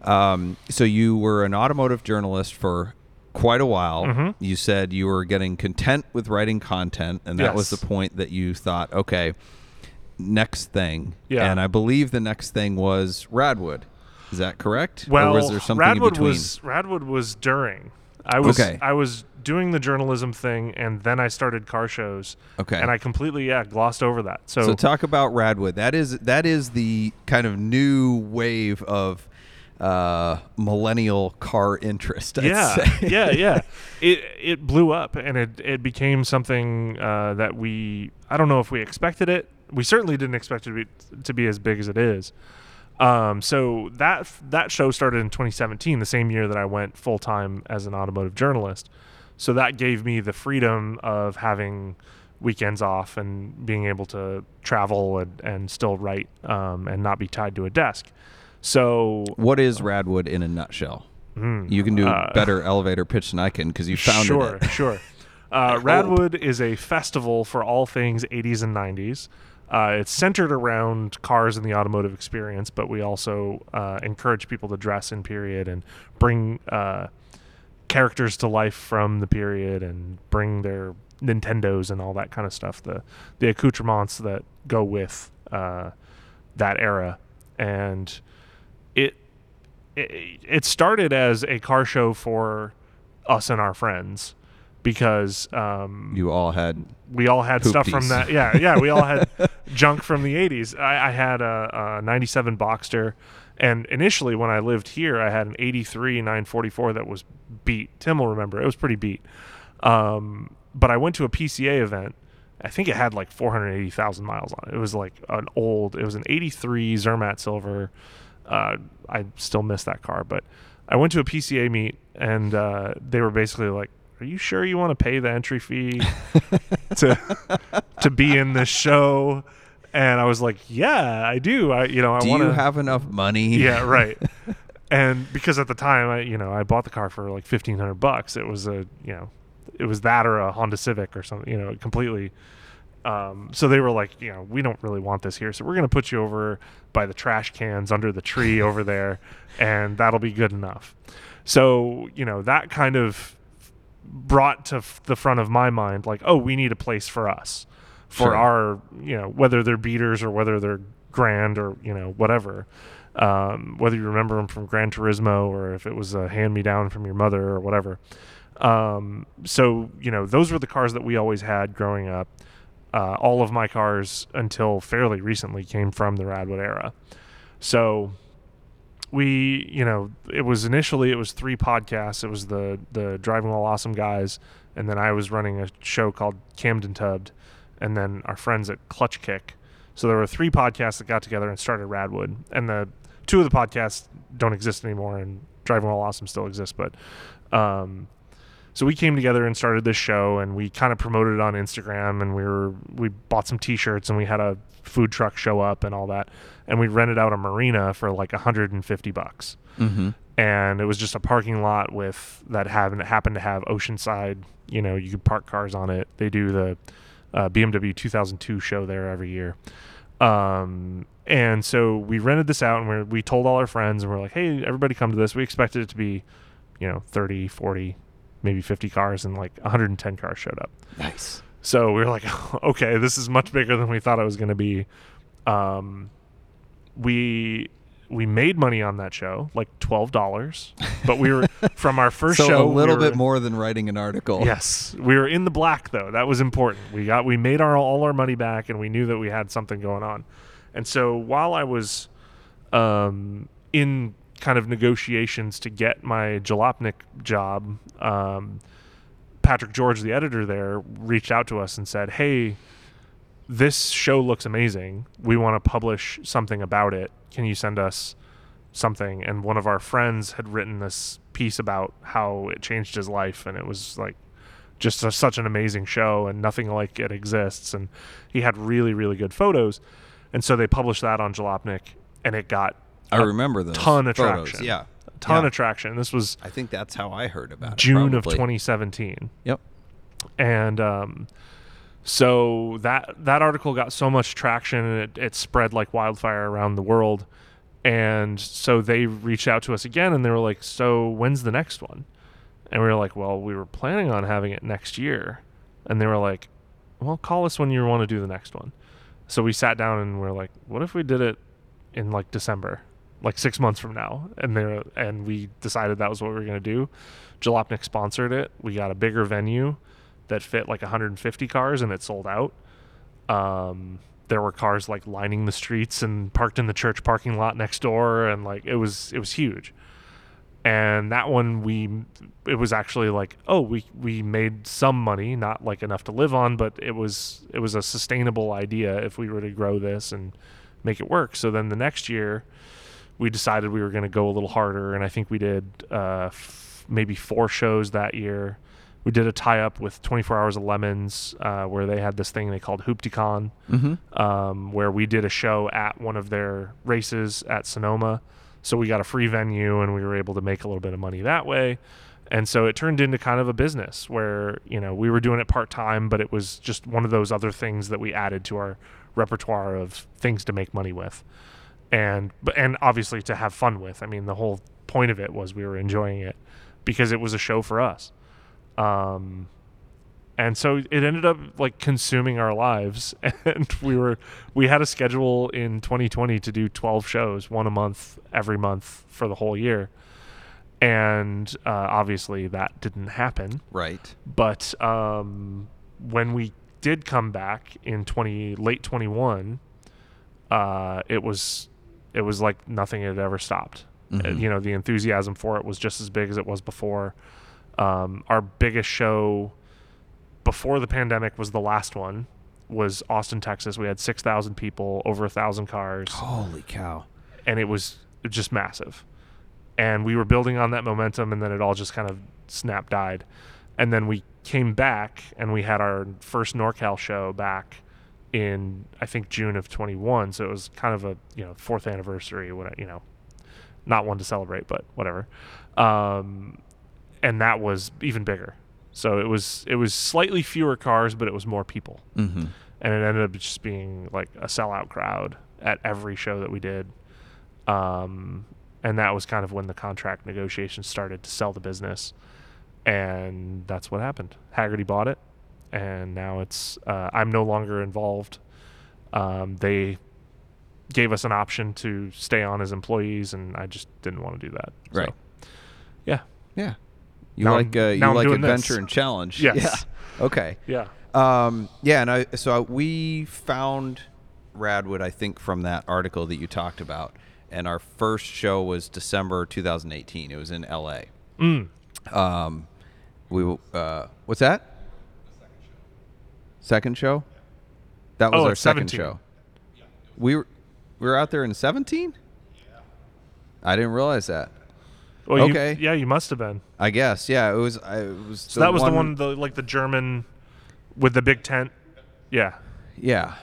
[SPEAKER 1] Um, so you were an automotive journalist for quite a while.
[SPEAKER 2] Mhm.
[SPEAKER 1] You said you were getting content with writing content, and that was the point that you thought, okay, next thing.
[SPEAKER 2] Yeah.
[SPEAKER 1] And I believe the next thing was Radwood. Is that correct?
[SPEAKER 2] Well,
[SPEAKER 1] or was there something
[SPEAKER 2] Radwood
[SPEAKER 1] in between?
[SPEAKER 2] was Radwood was during. I was
[SPEAKER 1] Okay.
[SPEAKER 2] I was doing the journalism thing, and then I started car shows.
[SPEAKER 1] Okay.
[SPEAKER 2] And I completely yeah glossed over that. So,
[SPEAKER 1] So talk about Radwood. That is that is the kind of new wave of uh, millennial car interest. I'd
[SPEAKER 2] yeah,
[SPEAKER 1] say.
[SPEAKER 2] yeah, yeah. It it blew up, and it it became something uh, that we I don't know if we expected it. We certainly didn't expect it to be, to be as big as it is. Um, so that that show started in 2017, the same year that I went full time as an automotive journalist. So that gave me the freedom of having weekends off and being able to travel and, and still write um, and not be tied to a desk. So
[SPEAKER 1] What is Radwood in a nutshell?
[SPEAKER 2] mm,
[SPEAKER 1] You can do
[SPEAKER 2] uh,
[SPEAKER 1] a better elevator pitch than I can because you founded
[SPEAKER 2] sure,
[SPEAKER 1] it.
[SPEAKER 2] Sure, uh, Radwood is a festival for all things 80s and 90s. Uh, it's centered around cars and the automotive experience, but we also uh, encourage people to dress in period and bring uh, characters to life from the period and bring their Nintendos and all that kind of stuff, the the accoutrements that go with uh, that era. And it it started as a car show for us and our friends because um,
[SPEAKER 1] You all had
[SPEAKER 2] we all had stuff from that. Yeah, yeah, we all had junk from the '80s. I, I had a, a '97 Boxster, and initially when I lived here, I had an '83 944 that was beat. Tim will remember it was pretty beat. Um, but I went to a PCA event. I think it had like 480,000 miles on it. It was like an old. It was an '83 Zermatt Silver. Uh, I still miss that car, but I went to a PCA meet, and uh, they were basically like, "Are you sure you want to pay the entry fee to to be in this show?" And I was like, "Yeah, I do. I, you know, I
[SPEAKER 1] Do
[SPEAKER 2] want
[SPEAKER 1] you
[SPEAKER 2] to
[SPEAKER 1] have enough money?
[SPEAKER 2] yeah, right. and because at the time, I you know I bought the car for like fifteen hundred bucks. It was a you know, it was that or a Honda Civic or something. You know, completely. Um, so they were like, you know, we don't really want this here, so we're gonna put you over by the trash cans under the tree over there, and that'll be good enough. So you know that kind of brought to f- the front of my mind like, oh, we need a place for us for
[SPEAKER 1] Sure.
[SPEAKER 2] our you know whether they're beaters or whether they're grand or you know whatever. Um, whether you remember them from Gran Turismo or if it was a hand me down from your mother or whatever. Um, so you know those were the cars that we always had growing up. Uh, all of my cars until fairly recently came from the Radwood era. So we, you know, it was initially it was three podcasts. It was the the Driving While Awesome guys, and then I was running a show called Cammed and Tubbed, and then our friends at Clutch Kick. So there were three podcasts that got together and started Radwood, and the two of the podcasts don't exist anymore, and Driving While Awesome still exists, but. Um, so we came together and started this show and we kind of promoted it on Instagram and we were we bought some t-shirts and we had a food truck show up and all that and we rented out a marina for like 150 bucks.
[SPEAKER 1] Mm-hmm.
[SPEAKER 2] and it was just a parking lot with that happened happened to have oceanside you know you could park cars on it. They do the uh, BMW 2002 show there every year. Um, and so we rented this out and we we told all our friends and we're like hey everybody come to this. We expected it to be you know 30 40 maybe 50 cars and like 110 cars showed up
[SPEAKER 1] Nice.
[SPEAKER 2] so we were like, okay, this is much bigger than we thought it was going to be. Um, we we made money on that show, like twelve dollars, but we were from our first
[SPEAKER 1] so
[SPEAKER 2] show.
[SPEAKER 1] a little
[SPEAKER 2] we were-
[SPEAKER 1] bit more than writing an article.
[SPEAKER 2] Yes, we were in the black though. That was important. We got we made our all our money back, and we knew that we had something going on. And so while I was um, in kind of negotiations to get my Jalopnik job, um, Patrick George, the editor there, reached out to us and said, "Hey, this show looks amazing. We want to publish something about it. Can you send us something?" And one of our friends had written this piece about how it changed his life, and it was like just a, such an amazing show, and nothing like it exists. And he had really, really good photos, and so they published that on Jalopnik, and it got
[SPEAKER 1] I remember those
[SPEAKER 2] ton of
[SPEAKER 1] photos.
[SPEAKER 2] traction.
[SPEAKER 1] Yeah.
[SPEAKER 2] a ton
[SPEAKER 1] Yeah.
[SPEAKER 2] of traction. This was
[SPEAKER 1] I think that's how I heard about it.
[SPEAKER 2] June of
[SPEAKER 1] probably.
[SPEAKER 2] 2017
[SPEAKER 1] Yep.
[SPEAKER 2] and um, so that that article got so much traction and it, it spread like wildfire around the world and so they reached out to us again and they were like so when's the next one and we were like well we were planning on having it next year and they were like well call us when you want to do the next one so we sat down and we are like what if we did it in like december like six months from now and they and we decided that was what we were going to do jalopnik sponsored it we got a bigger venue that fit like 150 cars and it sold out. Um, there were cars like lining the streets and parked in the church parking lot next door, and like it was it was huge. And that one we it was actually like oh we we made some money, not like enough to live on, but it was it was a sustainable idea if we were to grow this and make it work. So then the next year we decided we were going to go a little harder, and I think we did uh, f- maybe four shows that year we did a tie up with 24 Hours of Lemons, uh, where they had this thing they called Hooptycon,
[SPEAKER 1] Mm-hmm.
[SPEAKER 2] um, where we did a show at one of their races at Sonoma. So we got a free venue and we were able to make a little bit of money that way. And so it turned into kind of a business where, you know, we were doing it part time, but it was just one of those other things that we added to our repertoire of things to make money with. And but and obviously to have fun with. I mean, the whole point of it was we were enjoying it because it was a show for us um and so it ended up like consuming our lives and we were we had a schedule in 2020 to do 12 shows one a month every month for the whole year and uh, obviously that didn't happen
[SPEAKER 1] Right.
[SPEAKER 2] but um, when we did come back in 20 late 21 uh, it was it was like nothing had ever stopped Uh,
[SPEAKER 1] Mhm.
[SPEAKER 2] you know the enthusiasm for it was just as big as it was before um, our biggest show before the pandemic was the last one was austin texas we had 6000 people over a thousand cars
[SPEAKER 1] Holy cow.
[SPEAKER 2] and it was just massive. And we were building on that momentum, and then it all just kind of snap died. And then we came back, and we had our first NorCal show back in I think June of 21. So it was kind of a you know fourth anniversary, what you know, not one to celebrate, but whatever. Um, and that was even bigger. So it was it was slightly fewer cars, but it was more people
[SPEAKER 1] Mm-hmm.
[SPEAKER 2] and it ended up just being like a sellout crowd at every show that we did. Um, and that was kind of when the contract negotiations started to sell the business, and that's what happened. Hagerty bought it, and now it's uh, I'm no longer involved. Um, they gave us an option to stay on as employees, and I just didn't want to do that. So,
[SPEAKER 1] Right.
[SPEAKER 2] yeah.
[SPEAKER 1] Yeah. You
[SPEAKER 2] Now
[SPEAKER 1] like uh, you
[SPEAKER 2] I'm
[SPEAKER 1] like adventure
[SPEAKER 2] this.
[SPEAKER 1] and challenge.
[SPEAKER 2] Yes.
[SPEAKER 1] Yeah. Okay.
[SPEAKER 2] Yeah.
[SPEAKER 1] Um, yeah, and I so we found Radwood, I think, from that article that you talked about, and our first show was December 2018. It was in L.A.
[SPEAKER 2] Mm.
[SPEAKER 1] Um, we uh, what's that? Second show. That was
[SPEAKER 2] Oh,
[SPEAKER 1] our second
[SPEAKER 2] 17.
[SPEAKER 1] show. We were we were out there in 17. I didn't realize that.
[SPEAKER 2] Well, you-
[SPEAKER 1] Okay.
[SPEAKER 2] yeah, you must have been.
[SPEAKER 1] I guess yeah. It was. I, it was.
[SPEAKER 2] So that was the one, the like the German with the big tent. Yeah.
[SPEAKER 1] Yeah.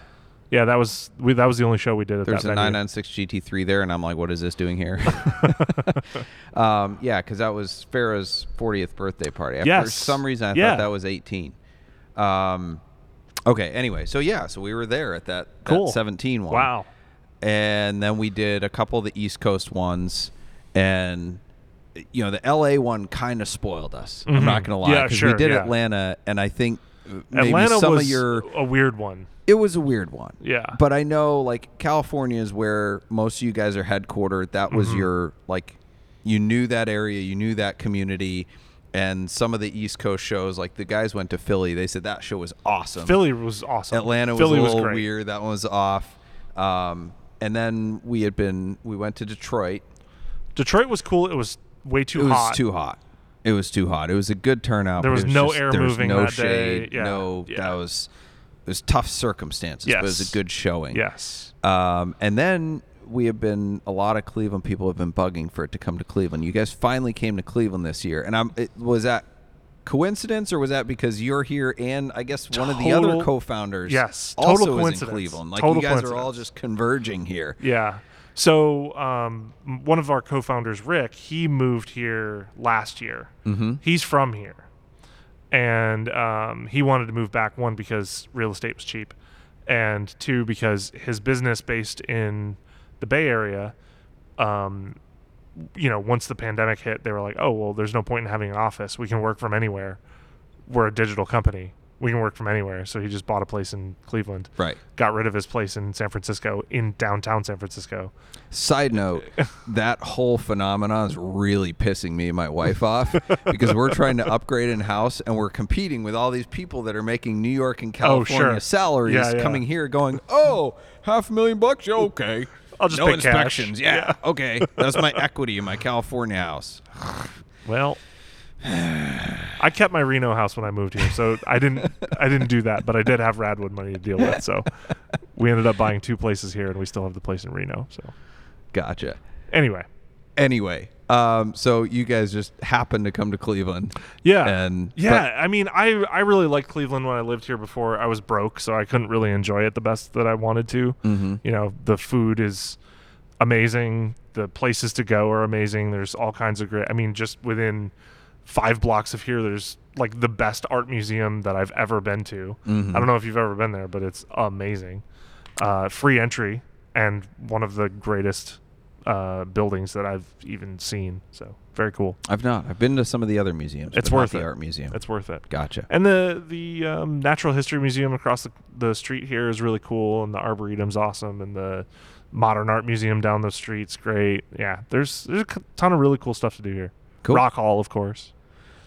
[SPEAKER 2] Yeah, that was we. That was the only show we did at that time.
[SPEAKER 1] There's
[SPEAKER 2] that
[SPEAKER 1] a
[SPEAKER 2] venue.
[SPEAKER 1] 996 GT3 there, and I'm like, what is this doing here? um, yeah, because that was Farrah's 40th birthday party.
[SPEAKER 2] Yes.
[SPEAKER 1] For some reason, I
[SPEAKER 2] Yeah.
[SPEAKER 1] thought that was 18. Um, okay, anyway, so yeah, so we were there at that, that
[SPEAKER 2] Cool.
[SPEAKER 1] 17 one.
[SPEAKER 2] Wow.
[SPEAKER 1] And then we did a couple of the East Coast ones, and you know the LA one kind of spoiled us. I'm not gonna lie,
[SPEAKER 2] Yeah,
[SPEAKER 1] because
[SPEAKER 2] sure,
[SPEAKER 1] we did
[SPEAKER 2] yeah.
[SPEAKER 1] Atlanta, and I think maybe
[SPEAKER 2] Atlanta
[SPEAKER 1] some
[SPEAKER 2] was
[SPEAKER 1] of your
[SPEAKER 2] a weird one.
[SPEAKER 1] it was a weird one.
[SPEAKER 2] Yeah.
[SPEAKER 1] But I know like California is where most of you guys are headquartered. That was
[SPEAKER 2] Mhm.
[SPEAKER 1] your like you knew that area, you knew that community. And some of the East Coast shows, like the guys went to Philly, they said that show was awesome.
[SPEAKER 2] Philly was awesome.
[SPEAKER 1] Atlanta was
[SPEAKER 2] Philly
[SPEAKER 1] a
[SPEAKER 2] was
[SPEAKER 1] little
[SPEAKER 2] great.
[SPEAKER 1] weird. That one was off. Um, and then we had been we went to Detroit.
[SPEAKER 2] Detroit was cool. It was way too
[SPEAKER 1] it was
[SPEAKER 2] hot.
[SPEAKER 1] too hot. It was too hot. It was a good turnout.
[SPEAKER 2] There was
[SPEAKER 1] was
[SPEAKER 2] no
[SPEAKER 1] just-
[SPEAKER 2] air
[SPEAKER 1] there was
[SPEAKER 2] moving
[SPEAKER 1] no
[SPEAKER 2] that day.
[SPEAKER 1] shade.
[SPEAKER 2] Yeah,
[SPEAKER 1] No,
[SPEAKER 2] yeah.
[SPEAKER 1] that was it was tough circumstances. But it was a good showing.
[SPEAKER 2] Yes.
[SPEAKER 1] Um, and then we have been a lot of Cleveland people have been bugging for it to come to Cleveland. You guys finally came to Cleveland this year, and I'm. It, was that coincidence or was that because you're here and I guess one of the other co-founders
[SPEAKER 2] Yes, total
[SPEAKER 1] also is in
[SPEAKER 2] coincidence.
[SPEAKER 1] Cleveland. Like
[SPEAKER 2] Total
[SPEAKER 1] you guys are all just converging here.
[SPEAKER 2] Yeah. So um, one of our co-founders, Rick, he moved here last year.
[SPEAKER 1] Mm-hmm.
[SPEAKER 2] He's from here, and um, he wanted to move back. One because real estate was cheap, and two because his business based in the Bay Area. Um, you know, once the pandemic hit, they were like, "Oh well, there's no point in having an office. We can work from anywhere. We're a digital company. We can work from anywhere." So he just bought a place in Cleveland
[SPEAKER 1] Right.
[SPEAKER 2] got rid of his place in San Francisco, in downtown San Francisco.
[SPEAKER 1] Side note, that whole phenomenon is really pissing me and my wife off because we're trying to upgrade in house and we're competing with all these people that are making New York and
[SPEAKER 2] Oh,
[SPEAKER 1] California
[SPEAKER 2] sure.
[SPEAKER 1] salaries
[SPEAKER 2] Yeah, yeah.
[SPEAKER 1] coming here going, oh, half a million bucks? Yeah, okay.
[SPEAKER 2] I'll just
[SPEAKER 1] no
[SPEAKER 2] pay cash.
[SPEAKER 1] inspections. Yeah,
[SPEAKER 2] Yeah.
[SPEAKER 1] okay. That's my equity in my California house.
[SPEAKER 2] Well, I kept my Reno house when I moved here, so I didn't I didn't do that, but I did have Radwood money to deal with. So we ended up buying two places here, and we still have the place in Reno. So
[SPEAKER 1] Gotcha.
[SPEAKER 2] anyway,
[SPEAKER 1] Anyway, um, so you guys just happened to come to Cleveland.
[SPEAKER 2] yeah,
[SPEAKER 1] And
[SPEAKER 2] yeah. I mean, I I really liked Cleveland when I lived here before. I was broke, so I couldn't really enjoy it the best that I wanted to.
[SPEAKER 1] hmm
[SPEAKER 2] You know, the food is amazing. The places to go are amazing. There's all kinds of great. I mean, just within five blocks of here, there's like the best art museum that I've ever been to.
[SPEAKER 1] Mhm.
[SPEAKER 2] I don't know if you've ever been there, but it's amazing. Uh, free entry and one of the greatest uh, buildings that I've even seen. So very cool.
[SPEAKER 1] I've not. I've been to some of the other museums.
[SPEAKER 2] It's worth
[SPEAKER 1] the art museum.
[SPEAKER 2] It's worth it.
[SPEAKER 1] gotcha.
[SPEAKER 2] And the the um, Natural History Museum across the, the street here is really cool, and the Arboretum's awesome, and the Modern Art Museum down the street's great. Yeah, there's there's a ton of really cool stuff to do here.
[SPEAKER 1] Cool.
[SPEAKER 2] Rock Hall, of course.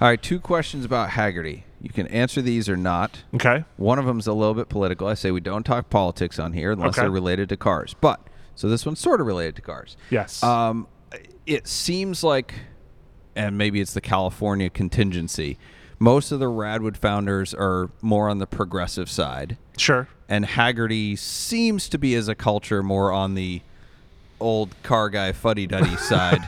[SPEAKER 1] All right, two questions about Hagerty. You can answer these or not.
[SPEAKER 2] Okay.
[SPEAKER 1] One of them's a little bit political. I say we don't talk politics on here unless
[SPEAKER 2] Okay.
[SPEAKER 1] they're related to cars. But so this one's sort of related to cars.
[SPEAKER 2] Yes.
[SPEAKER 1] Um, it seems like, and maybe it's the California contingency. Most of the Radwood founders are more on the progressive side,
[SPEAKER 2] sure.
[SPEAKER 1] and Hagerty seems to be, as a culture, more on the old car guy fuddy duddy side.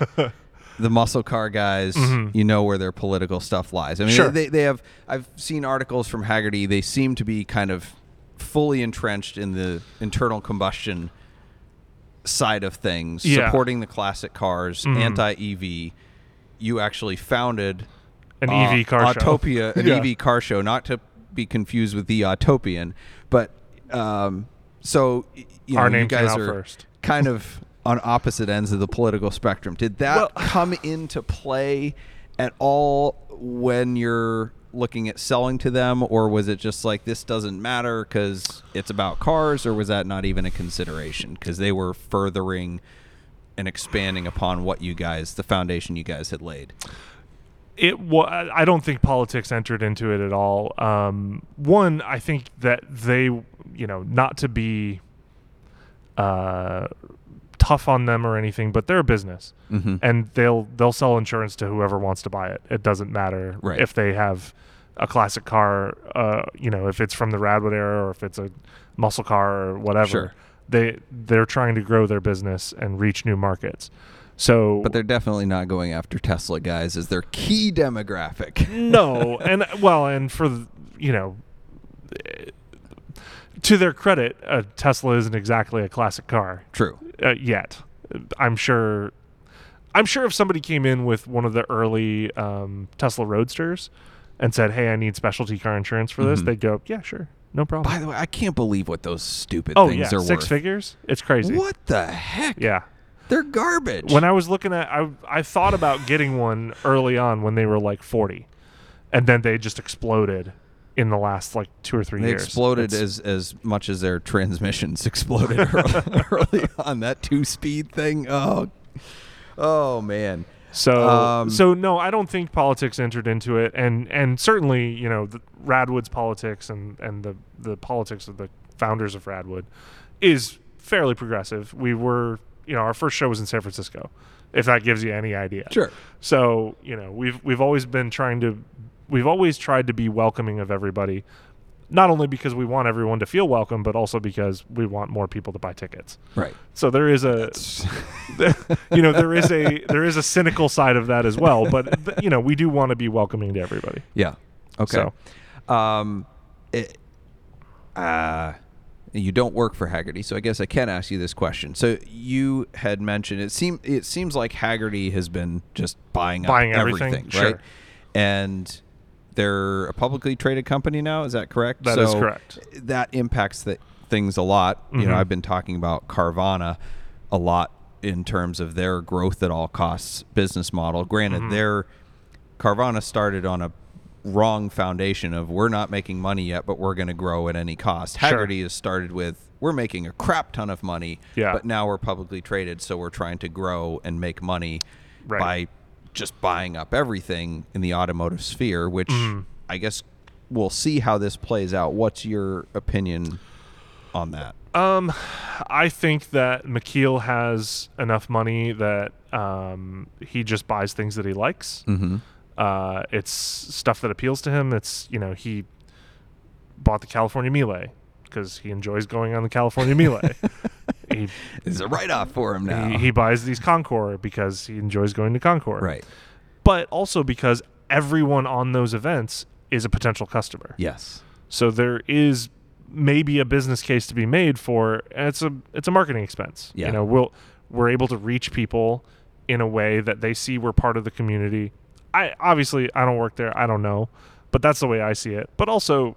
[SPEAKER 1] the muscle car guys,
[SPEAKER 2] Mhm.
[SPEAKER 1] you know where their political stuff lies. I mean,
[SPEAKER 2] Sure.
[SPEAKER 1] they, they have. I've seen articles from Hagerty. They seem to be kind of fully entrenched in the internal combustion side of things,
[SPEAKER 2] Yeah.
[SPEAKER 1] supporting the classic cars,
[SPEAKER 2] Mhm.
[SPEAKER 1] anti EV. You actually founded
[SPEAKER 2] An
[SPEAKER 1] uh,
[SPEAKER 2] EV car show.
[SPEAKER 1] Autopia, an
[SPEAKER 2] Yeah.
[SPEAKER 1] EV car show, not to be confused with the Autopian, but um, so you know,
[SPEAKER 2] Our
[SPEAKER 1] you guys are
[SPEAKER 2] first.
[SPEAKER 1] kind of on opposite ends of the political spectrum. Did that
[SPEAKER 2] Well-
[SPEAKER 1] come into play at all when you're looking at selling to them, or was it just like this doesn't matter because it's about cars, or was that not even a consideration because they were furthering and expanding upon what you guys, the foundation you guys had laid?
[SPEAKER 2] it was. I don't think politics entered into it at all. Um, one, I think that they, you know, not to be uh, tough on them or anything, but they're a business,
[SPEAKER 1] Mm-hmm.
[SPEAKER 2] and they'll they'll sell insurance to whoever wants to buy it. It doesn't matter
[SPEAKER 1] Right.
[SPEAKER 2] if they have a classic car, uh, you know, if it's from the Radwood era or if it's a muscle car or whatever.
[SPEAKER 1] Sure.
[SPEAKER 2] They they're trying to grow their business and reach new markets. So
[SPEAKER 1] But they're definitely not going after Tesla guys as their key demographic.
[SPEAKER 2] no, and well, and for you know, eh, to their credit, a Tesla isn't exactly a classic car
[SPEAKER 1] True.
[SPEAKER 2] Uh, yet. I'm sure. I'm sure if somebody came in with one of the early um, Tesla Roadsters and said, "Hey, I need specialty car insurance for this,"
[SPEAKER 1] Mhm.
[SPEAKER 2] they'd go, "Yeah, sure, no problem."
[SPEAKER 1] By the way, I can't believe what those stupid
[SPEAKER 2] oh
[SPEAKER 1] things
[SPEAKER 2] yeah,
[SPEAKER 1] are
[SPEAKER 2] six
[SPEAKER 1] worth.
[SPEAKER 2] figures. It's crazy.
[SPEAKER 1] What the heck?
[SPEAKER 2] Yeah.
[SPEAKER 1] They're garbage.
[SPEAKER 2] When I was looking at, I I thought about getting one early on when they were like forty, and then they just exploded in the last like two or three
[SPEAKER 1] they
[SPEAKER 2] years.
[SPEAKER 1] exploded
[SPEAKER 2] It's-
[SPEAKER 1] as as much as their transmissions exploded early, early on that two speed thing. Oh, oh man.
[SPEAKER 2] so
[SPEAKER 1] um,
[SPEAKER 2] so no, I don't think politics entered into it, and and certainly you know the Radwood's politics and and the the politics of the founders of Radwood is fairly progressive. We were you know our first show was in San Francisco, if that gives you any idea.
[SPEAKER 1] Sure.
[SPEAKER 2] So you know we've we've always been trying to we've always tried to be welcoming of everybody, not only because we want everyone to feel welcome, but also because we want more people to buy tickets.
[SPEAKER 1] Right.
[SPEAKER 2] So there is a you know there is a there is a cynical side of that as well, but th- you know we do want to be welcoming to everybody.
[SPEAKER 1] Yeah. Okay. Um, it, uh, you don't work for Hagerty, so I guess I can ask you this question. So you had mentioned it seem it seems like Hagerty has been just buying up
[SPEAKER 2] Buying everything,
[SPEAKER 1] everything,
[SPEAKER 2] sure.
[SPEAKER 1] right? And they're a publicly traded company now. Is that correct?
[SPEAKER 2] That is
[SPEAKER 1] So
[SPEAKER 2] correct.
[SPEAKER 1] That impacts the, things a lot. You know,
[SPEAKER 2] Mhm.
[SPEAKER 1] I've been talking about Carvana a lot in terms of their growth at all costs business model. Granted,
[SPEAKER 2] Mhm.
[SPEAKER 1] their Carvana started on a wrong foundation of we're not making money yet, but we're going to grow at any cost.
[SPEAKER 2] Sure.
[SPEAKER 1] Hagerty has started with we're making a crap ton of money,
[SPEAKER 2] Yeah.
[SPEAKER 1] but now we're publicly traded, so we're trying to grow and make money
[SPEAKER 2] Right.
[SPEAKER 1] by just buying up everything in the automotive sphere, which
[SPEAKER 2] Mhm.
[SPEAKER 1] I guess we'll see how this plays out. What's your opinion on that?
[SPEAKER 2] Um, I think that McKeel has enough money that um, he just buys things that he likes.
[SPEAKER 1] Mm-hmm.
[SPEAKER 2] Uh, it's stuff that appeals to him. It's you know he bought the California Mille because he enjoys going on the California Mille. he,
[SPEAKER 1] It's a write off for him now.
[SPEAKER 2] he he buys these Concours because he enjoys going to Concours.
[SPEAKER 1] right.
[SPEAKER 2] But also because everyone on those events is a potential customer.
[SPEAKER 1] Yes.
[SPEAKER 2] So there is maybe a business case to be made for and it's a it's a marketing expense.
[SPEAKER 1] Yeah.
[SPEAKER 2] You know, we'll we're able to reach people in a way that they see we're part of the community. I obviously I don't work there, I don't know, but that's the way I see it. But also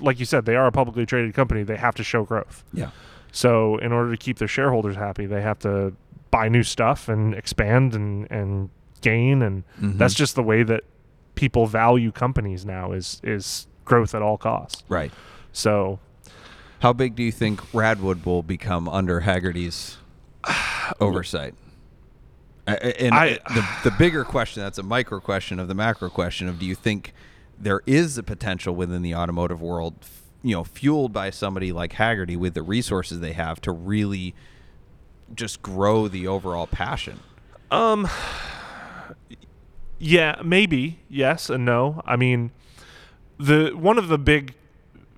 [SPEAKER 2] like you said, they are a publicly traded company. They have to show growth.
[SPEAKER 1] Yeah.
[SPEAKER 2] So in order to keep their shareholders happy, they have to buy new stuff and expand and and gain and
[SPEAKER 1] Mhm.
[SPEAKER 2] that's just the way that people value companies now is is growth at all costs.
[SPEAKER 1] Right.
[SPEAKER 2] So
[SPEAKER 1] How big do you think Radwood will become under Hagerty's oversight? And
[SPEAKER 2] I-
[SPEAKER 1] the the bigger question that's a micro question of the macro question of do you think there is a potential within the automotive world, you know, fueled by somebody like Hagerty with the resources they have to really just grow the overall passion?
[SPEAKER 2] um yeah, maybe. Yes and no. I mean the one of the big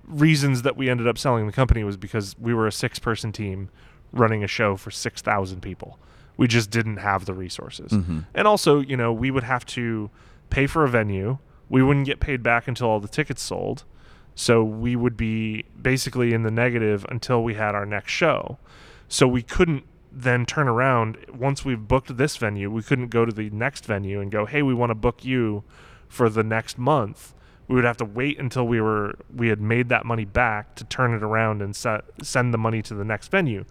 [SPEAKER 2] reasons that we ended up selling the company was because we were a six person team running a show for 6,000 people. We just didn't have the resources.
[SPEAKER 1] Mhm.
[SPEAKER 2] And also, you know, we would have to pay for a venue. We wouldn't get paid back until all the tickets sold. So we would be basically in the negative until we had our next show. So we couldn't then turn around once we've booked this venue, we couldn't go to the next venue and go, "Hey, we want to book you for the next month." We would have to wait until we were we had made that money back to turn it around and set, send the money to the next venue.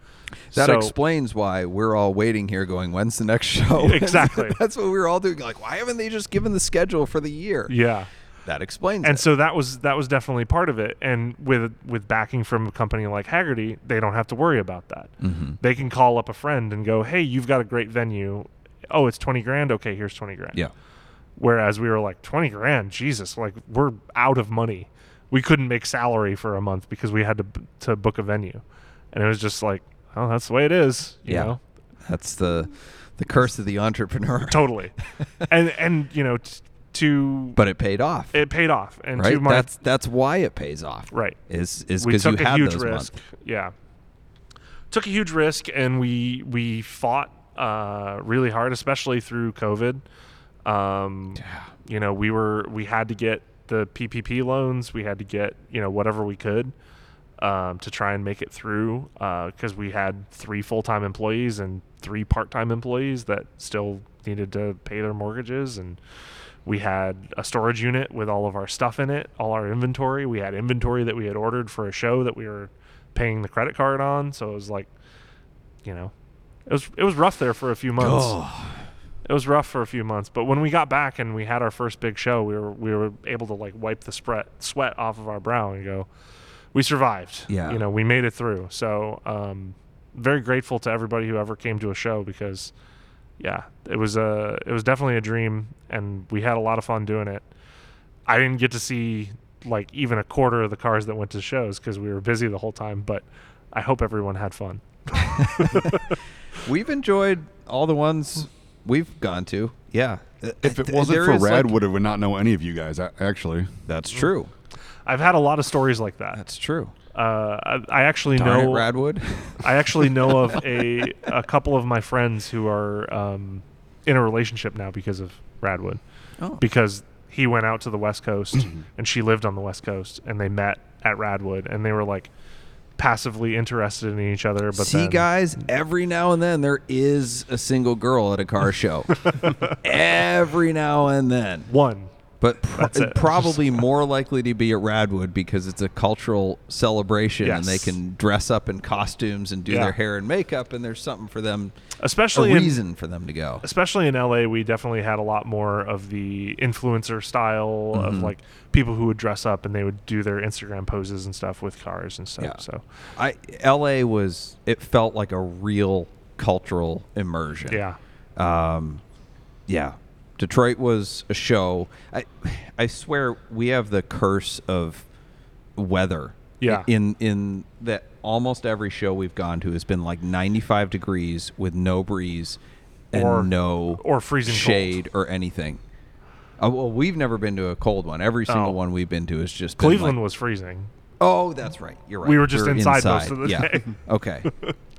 [SPEAKER 1] That
[SPEAKER 2] So-
[SPEAKER 1] explains why we're all waiting here going, when's the next show?
[SPEAKER 2] Exactly.
[SPEAKER 1] That's what we were all doing. Like, why haven't they just given the schedule for the year?
[SPEAKER 2] Yeah.
[SPEAKER 1] That explains
[SPEAKER 2] and
[SPEAKER 1] it.
[SPEAKER 2] so that was that was definitely part of it and with with backing from a company like hagerty they don't have to worry about that
[SPEAKER 1] Mhm.
[SPEAKER 2] they can call up a friend and go hey you've got a great venue oh it's 20 grand okay here's 20 grand
[SPEAKER 1] yeah.
[SPEAKER 2] whereas we were like 20 grand jesus like we're out of money we couldn't make salary for a month because we had to to book a venue and it was just like oh that's the way it is you
[SPEAKER 1] Yeah.
[SPEAKER 2] know
[SPEAKER 1] That's the the curse of the entrepreneur.
[SPEAKER 2] totally and and you know t- to
[SPEAKER 1] But it paid off.
[SPEAKER 2] it paid off and
[SPEAKER 1] right?
[SPEAKER 2] my
[SPEAKER 1] that's that's why it pays off.
[SPEAKER 2] right
[SPEAKER 1] Is is because you
[SPEAKER 2] took a
[SPEAKER 1] had
[SPEAKER 2] huge
[SPEAKER 1] those
[SPEAKER 2] risk.
[SPEAKER 1] months.
[SPEAKER 2] Yeah, took a huge risk, and we we fought uh, really hard, especially through COVID. Um, yeah. You know, we were we had to get the PPP loans. We had to get you know whatever we could um, to try and make it through because we had three full time employees and three part time employees that still needed to pay their mortgages and we had a storage unit with all of our stuff in it, all our inventory. We had inventory that we had ordered for a show that we were paying the credit card on. So it was like, you know, it was it was rough there for a few months.
[SPEAKER 1] Oh,
[SPEAKER 2] It was rough for a few months, but when we got back and we had our first big show, we were we were able to like wipe the spread, sweat off of our brow and go, we survived.
[SPEAKER 1] Yeah.
[SPEAKER 2] you know, we made it through. So, um, very grateful to everybody who ever came to a show because, yeah, it was a it was definitely a dream, and we had a lot of fun doing it. I didn't get to see like even a quarter of the cars that went to shows because we were busy the whole time, but I hope everyone had fun.
[SPEAKER 1] we've enjoyed all the ones we've gone to. Yeah.
[SPEAKER 3] If it wasn't
[SPEAKER 1] there
[SPEAKER 3] for
[SPEAKER 1] Rad, like-
[SPEAKER 3] Radwood, I would not know any of you guys. Actually,
[SPEAKER 1] that's true.
[SPEAKER 2] I've had a lot of stories like that.
[SPEAKER 1] That's true.
[SPEAKER 2] Uh, I, I actually
[SPEAKER 1] Darn
[SPEAKER 2] know
[SPEAKER 1] it, Radwood.
[SPEAKER 2] I actually know of a a couple of my friends who are um, in a relationship now because of Radwood,
[SPEAKER 1] Oh.
[SPEAKER 2] because he went out to the West Coast and she lived on the West Coast, and they met at Radwood, and they were like passively interested in each other. But
[SPEAKER 1] See,
[SPEAKER 2] then,
[SPEAKER 1] guys, every now and then there is a single girl at a car show. every now and then.
[SPEAKER 2] one,
[SPEAKER 1] But
[SPEAKER 2] it.
[SPEAKER 1] probably more likely to be at Radwood because it's a cultural celebration and they can dress up in costumes and do
[SPEAKER 2] Yeah.
[SPEAKER 1] their hair and makeup, and there's something for them, a
[SPEAKER 2] especially in,
[SPEAKER 1] reason for them to go.
[SPEAKER 2] especially in LA, we definitely had a lot more of the influencer style
[SPEAKER 1] Mhm.
[SPEAKER 2] of like people who would dress up and they would do their Instagram poses and stuff with cars and stuff.
[SPEAKER 1] Yeah.
[SPEAKER 2] So
[SPEAKER 1] I LA was it felt like a real cultural immersion.
[SPEAKER 2] yeah,
[SPEAKER 1] Um, yeah. Detroit was a show. I I swear we have the curse of weather.
[SPEAKER 2] Yeah.
[SPEAKER 1] In in that almost every show we've gone to has been like 95 degrees with no breeze and
[SPEAKER 2] Or-
[SPEAKER 1] no
[SPEAKER 2] or freezing cold.
[SPEAKER 1] shade or anything. Oh, well, we've never been to a cold one. Every single
[SPEAKER 2] Oh.
[SPEAKER 1] one we've been to has just been
[SPEAKER 2] Cleveland
[SPEAKER 1] like-
[SPEAKER 2] was freezing.
[SPEAKER 1] oh, that's right. You're right.
[SPEAKER 2] We were just inside most of the
[SPEAKER 1] yeah.
[SPEAKER 2] day.
[SPEAKER 1] Okay.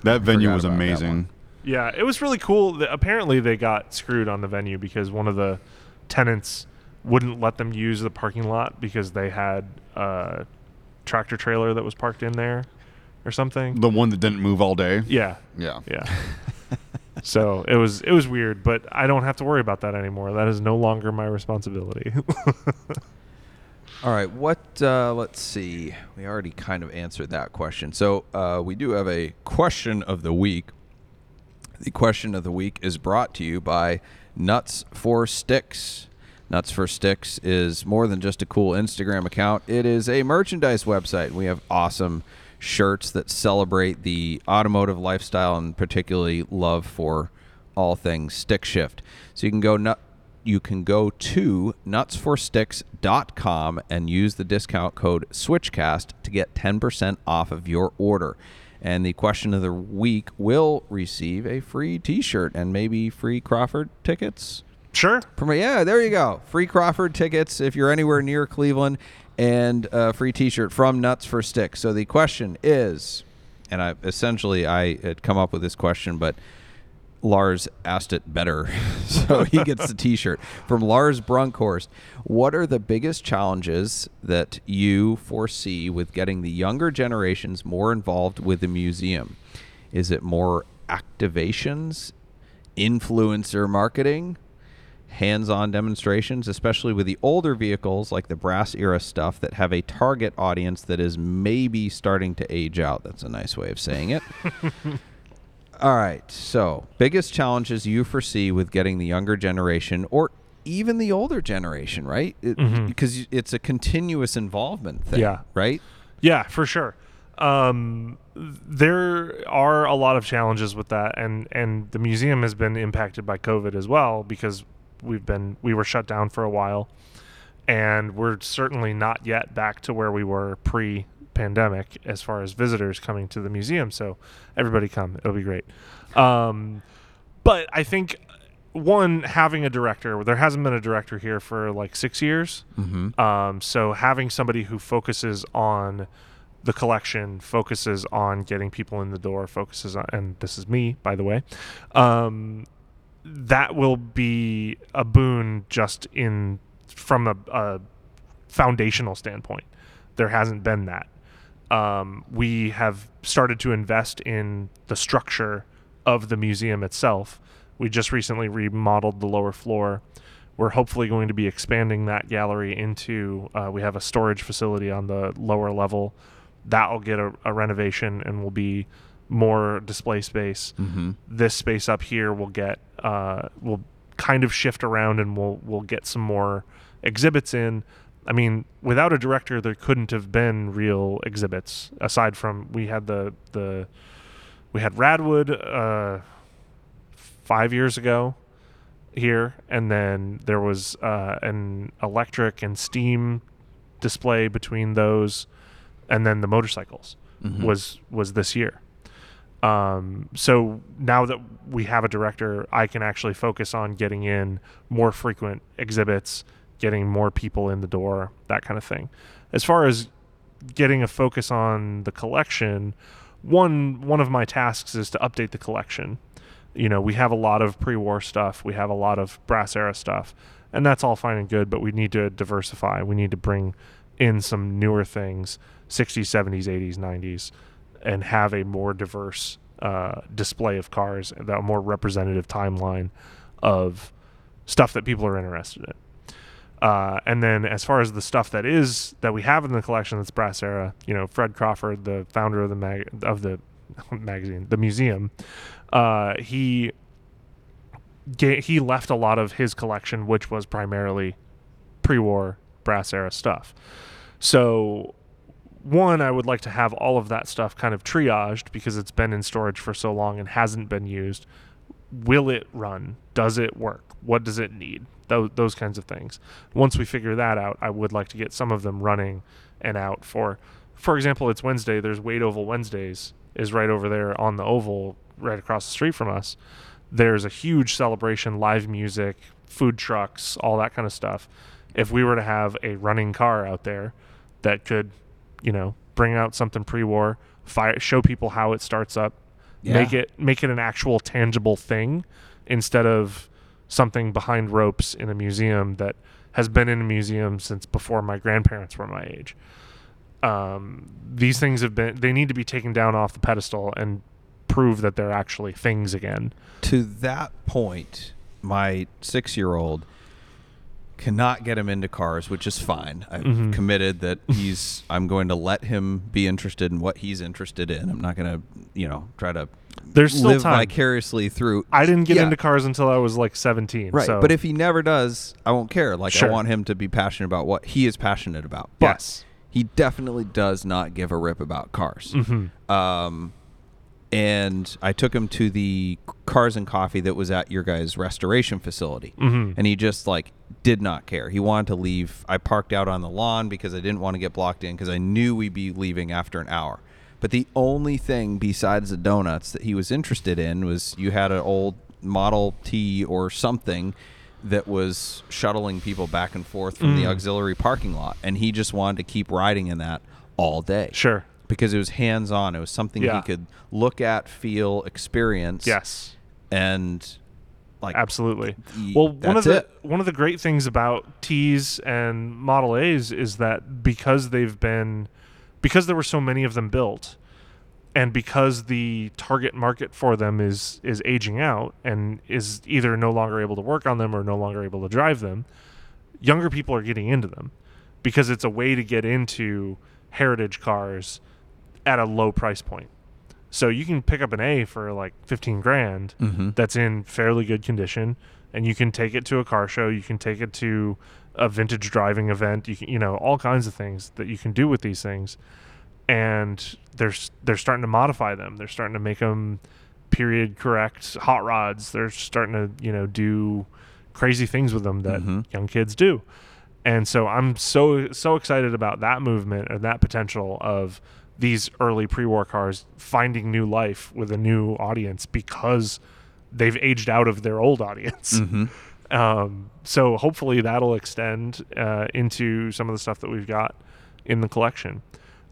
[SPEAKER 3] that venue was
[SPEAKER 1] about that
[SPEAKER 3] amazing.
[SPEAKER 1] One.
[SPEAKER 2] Yeah, it was really cool. That apparently, they got screwed on the venue because one of the tenants wouldn't let them use the parking lot because they had a tractor trailer that was parked in there or something.
[SPEAKER 3] The one that didn't move all day.
[SPEAKER 2] Yeah,
[SPEAKER 3] Yeah.
[SPEAKER 2] yeah. so it was it was weird, but I don't have to worry about that anymore. That is no longer my responsibility.
[SPEAKER 1] All right, what? Uh, let's see. We already kind of answered that question. So uh, we do have a question of the week. The question of the week is brought to you by Nuts for Sticks. Nuts for Sticks is more than just a cool Instagram account. It is a merchandise website. We have awesome shirts that celebrate the automotive lifestyle and particularly love for all things stick shift. So you can go nut you can go to nutsforsticks.com and use the discount code switchcast to get 10% off of your order. And the question of the week will receive a free t-shirt and maybe free Crawford tickets.
[SPEAKER 2] sure.
[SPEAKER 1] Yeah, there you go. Free Crawford tickets if you're anywhere near Cleveland, and a free T-shirt from Nuts for Sticks. So the question is, and I essentially I had come up with this question, but Lars asked it better, so he gets the T-shirt from Lars Brunkhorst. What are the biggest challenges that you foresee with getting the younger generations more involved with the museum? Is it more activations, influencer marketing? hands-on demonstrations, especially with the older vehicles like the brass era stuff that have a target audience that is maybe starting to age out. That's a nice way of saying it. All right. So, biggest challenges you foresee with getting the younger generation or even the older generation, right? It,
[SPEAKER 2] Mhm.
[SPEAKER 1] Because it's a continuous involvement thing,
[SPEAKER 2] Yeah.
[SPEAKER 1] right?
[SPEAKER 2] Yeah, for sure. Um, there are a lot of challenges with that, and and the museum has been impacted by COVID as well because we've been we were shut down for a while, and we're certainly not yet back to where we were pre-pandemic as far as visitors coming to the museum. So everybody come; it'll be great. Um, but I think one having a director, there hasn't been a director here for like six years.
[SPEAKER 1] Mm-hmm.
[SPEAKER 2] Um, so having somebody who focuses on the collection, focuses on getting people in the door, focuses on, and this is me, by the way, um, that will be a boon just in from a, a foundational standpoint. There hasn't been that. Um, we have started to invest in the structure of the museum itself. We just recently remodeled the lower floor we're hopefully going to be expanding that gallery into uh, we have a storage facility on the lower level that'll get a, a renovation and will be more display space
[SPEAKER 1] Mm-hmm.
[SPEAKER 2] this space up here will get uh, will kind of shift around and we'll we'll get some more exhibits in i mean without a director there couldn't have been real exhibits aside from we had the the we had radwood uh, five years ago here, and then there was uh, an electric and steam display between those, and then the motorcycles
[SPEAKER 1] Mhm.
[SPEAKER 2] was was this year. Um, so now that we have a director, I can actually focus on getting in more frequent exhibits, getting more people in the door, that kind of thing. As far as getting a focus on the collection, one one of my tasks is to update the collection you know, we have a lot of pre-war stuff, we have a lot of brass era stuff, and that's all fine and good, but we need to diversify. We need to bring in some newer things, 60s, 70s, 80s, 90s, and have a more diverse uh, display of cars, that a more representative timeline of stuff that people are interested in. Uh, and then as far as the stuff that is that we have in the collection that's brass era, you know, Fred Crawford, the founder of the mag- of the magazine, the museum, uh, he he left a lot of his collection, which was primarily pre-war brass era stuff. So, one, I would like to have all of that stuff kind of triaged because it's been in storage for so long and hasn't been used. Will it run? Does it work? What does it need? Those, those kinds of things. Once we figure that out, I would like to get some of them running and out for, for example, it's Wednesday. There's Wade Oval Wednesdays is right over there on the oval, right across the street from us. There's a huge celebration, live music, food trucks, all that kind of stuff. If we were to have a running car out there that could, you know, bring out something pre-war, fire, show people how it starts up,
[SPEAKER 1] Yeah.
[SPEAKER 2] make it make it an actual tangible thing instead of something behind ropes in a museum that has been in a museum since before my grandparents were my age. Um, these things have been they need to be taken down off the pedestal and prove that they're actually things again.
[SPEAKER 1] To that point, my six-year-old cannot get him into cars, which is fine. I've
[SPEAKER 2] Mhm.
[SPEAKER 1] committed that he's. I'm going to let him be interested in what he's interested in. I'm not going to, you know, try to
[SPEAKER 2] There's still
[SPEAKER 1] live
[SPEAKER 2] time.
[SPEAKER 1] vicariously through.
[SPEAKER 2] I didn't get
[SPEAKER 1] Yeah.
[SPEAKER 2] into cars until I was like 17.
[SPEAKER 1] Right,
[SPEAKER 2] So
[SPEAKER 1] but if he never does, I won't care. Like
[SPEAKER 2] Sure.
[SPEAKER 1] I want him to be passionate about what he is passionate about. But
[SPEAKER 2] yes,
[SPEAKER 1] he definitely does not give a rip about cars.
[SPEAKER 2] hmm
[SPEAKER 1] Um, and I took him to the Cars and Coffee that was at your guys' restoration facility,
[SPEAKER 2] hmm
[SPEAKER 1] and he just like did not care. He wanted to leave. I parked out on the lawn because I didn't want to get blocked in because I knew we'd be leaving after an hour. But the only thing besides the donuts that he was interested in was you had an old Model T or something that was shuttling people back and forth from the
[SPEAKER 2] Mm.
[SPEAKER 1] auxiliary parking lot, and he just wanted to keep riding in that all day
[SPEAKER 2] sure,
[SPEAKER 1] because it was hands on. It was something
[SPEAKER 2] Yeah.
[SPEAKER 1] he could look at, feel, experience.
[SPEAKER 2] yes,
[SPEAKER 1] And like
[SPEAKER 2] absolutely.
[SPEAKER 1] y-
[SPEAKER 2] Well, one of the
[SPEAKER 1] it.
[SPEAKER 2] one of the great things about T's and Model A's is that because they've been because there were so many of them built and because the target market for them is is aging out and is either no longer able to work on them or no longer able to drive them, younger people are getting into them because it's a way to get into heritage cars at a low price point. So you can pick up an A for like 15 grand
[SPEAKER 1] Mm-hmm.
[SPEAKER 2] that's in fairly good condition and you can take it to a car show, you can take it to a vintage driving event, you can you know, all kinds of things that you can do with these things. And they're they're starting to modify them. They're starting to make them period correct hot rods. They're starting to, you know, do crazy things with them that
[SPEAKER 1] Mhm.
[SPEAKER 2] young kids do. And so I'm so so excited about that movement and that potential of these early pre-war cars finding new life with a new audience because they've aged out of their old audience.
[SPEAKER 1] Mm-hmm.
[SPEAKER 2] Um, so hopefully that'll extend uh, into some of the stuff that we've got in the collection.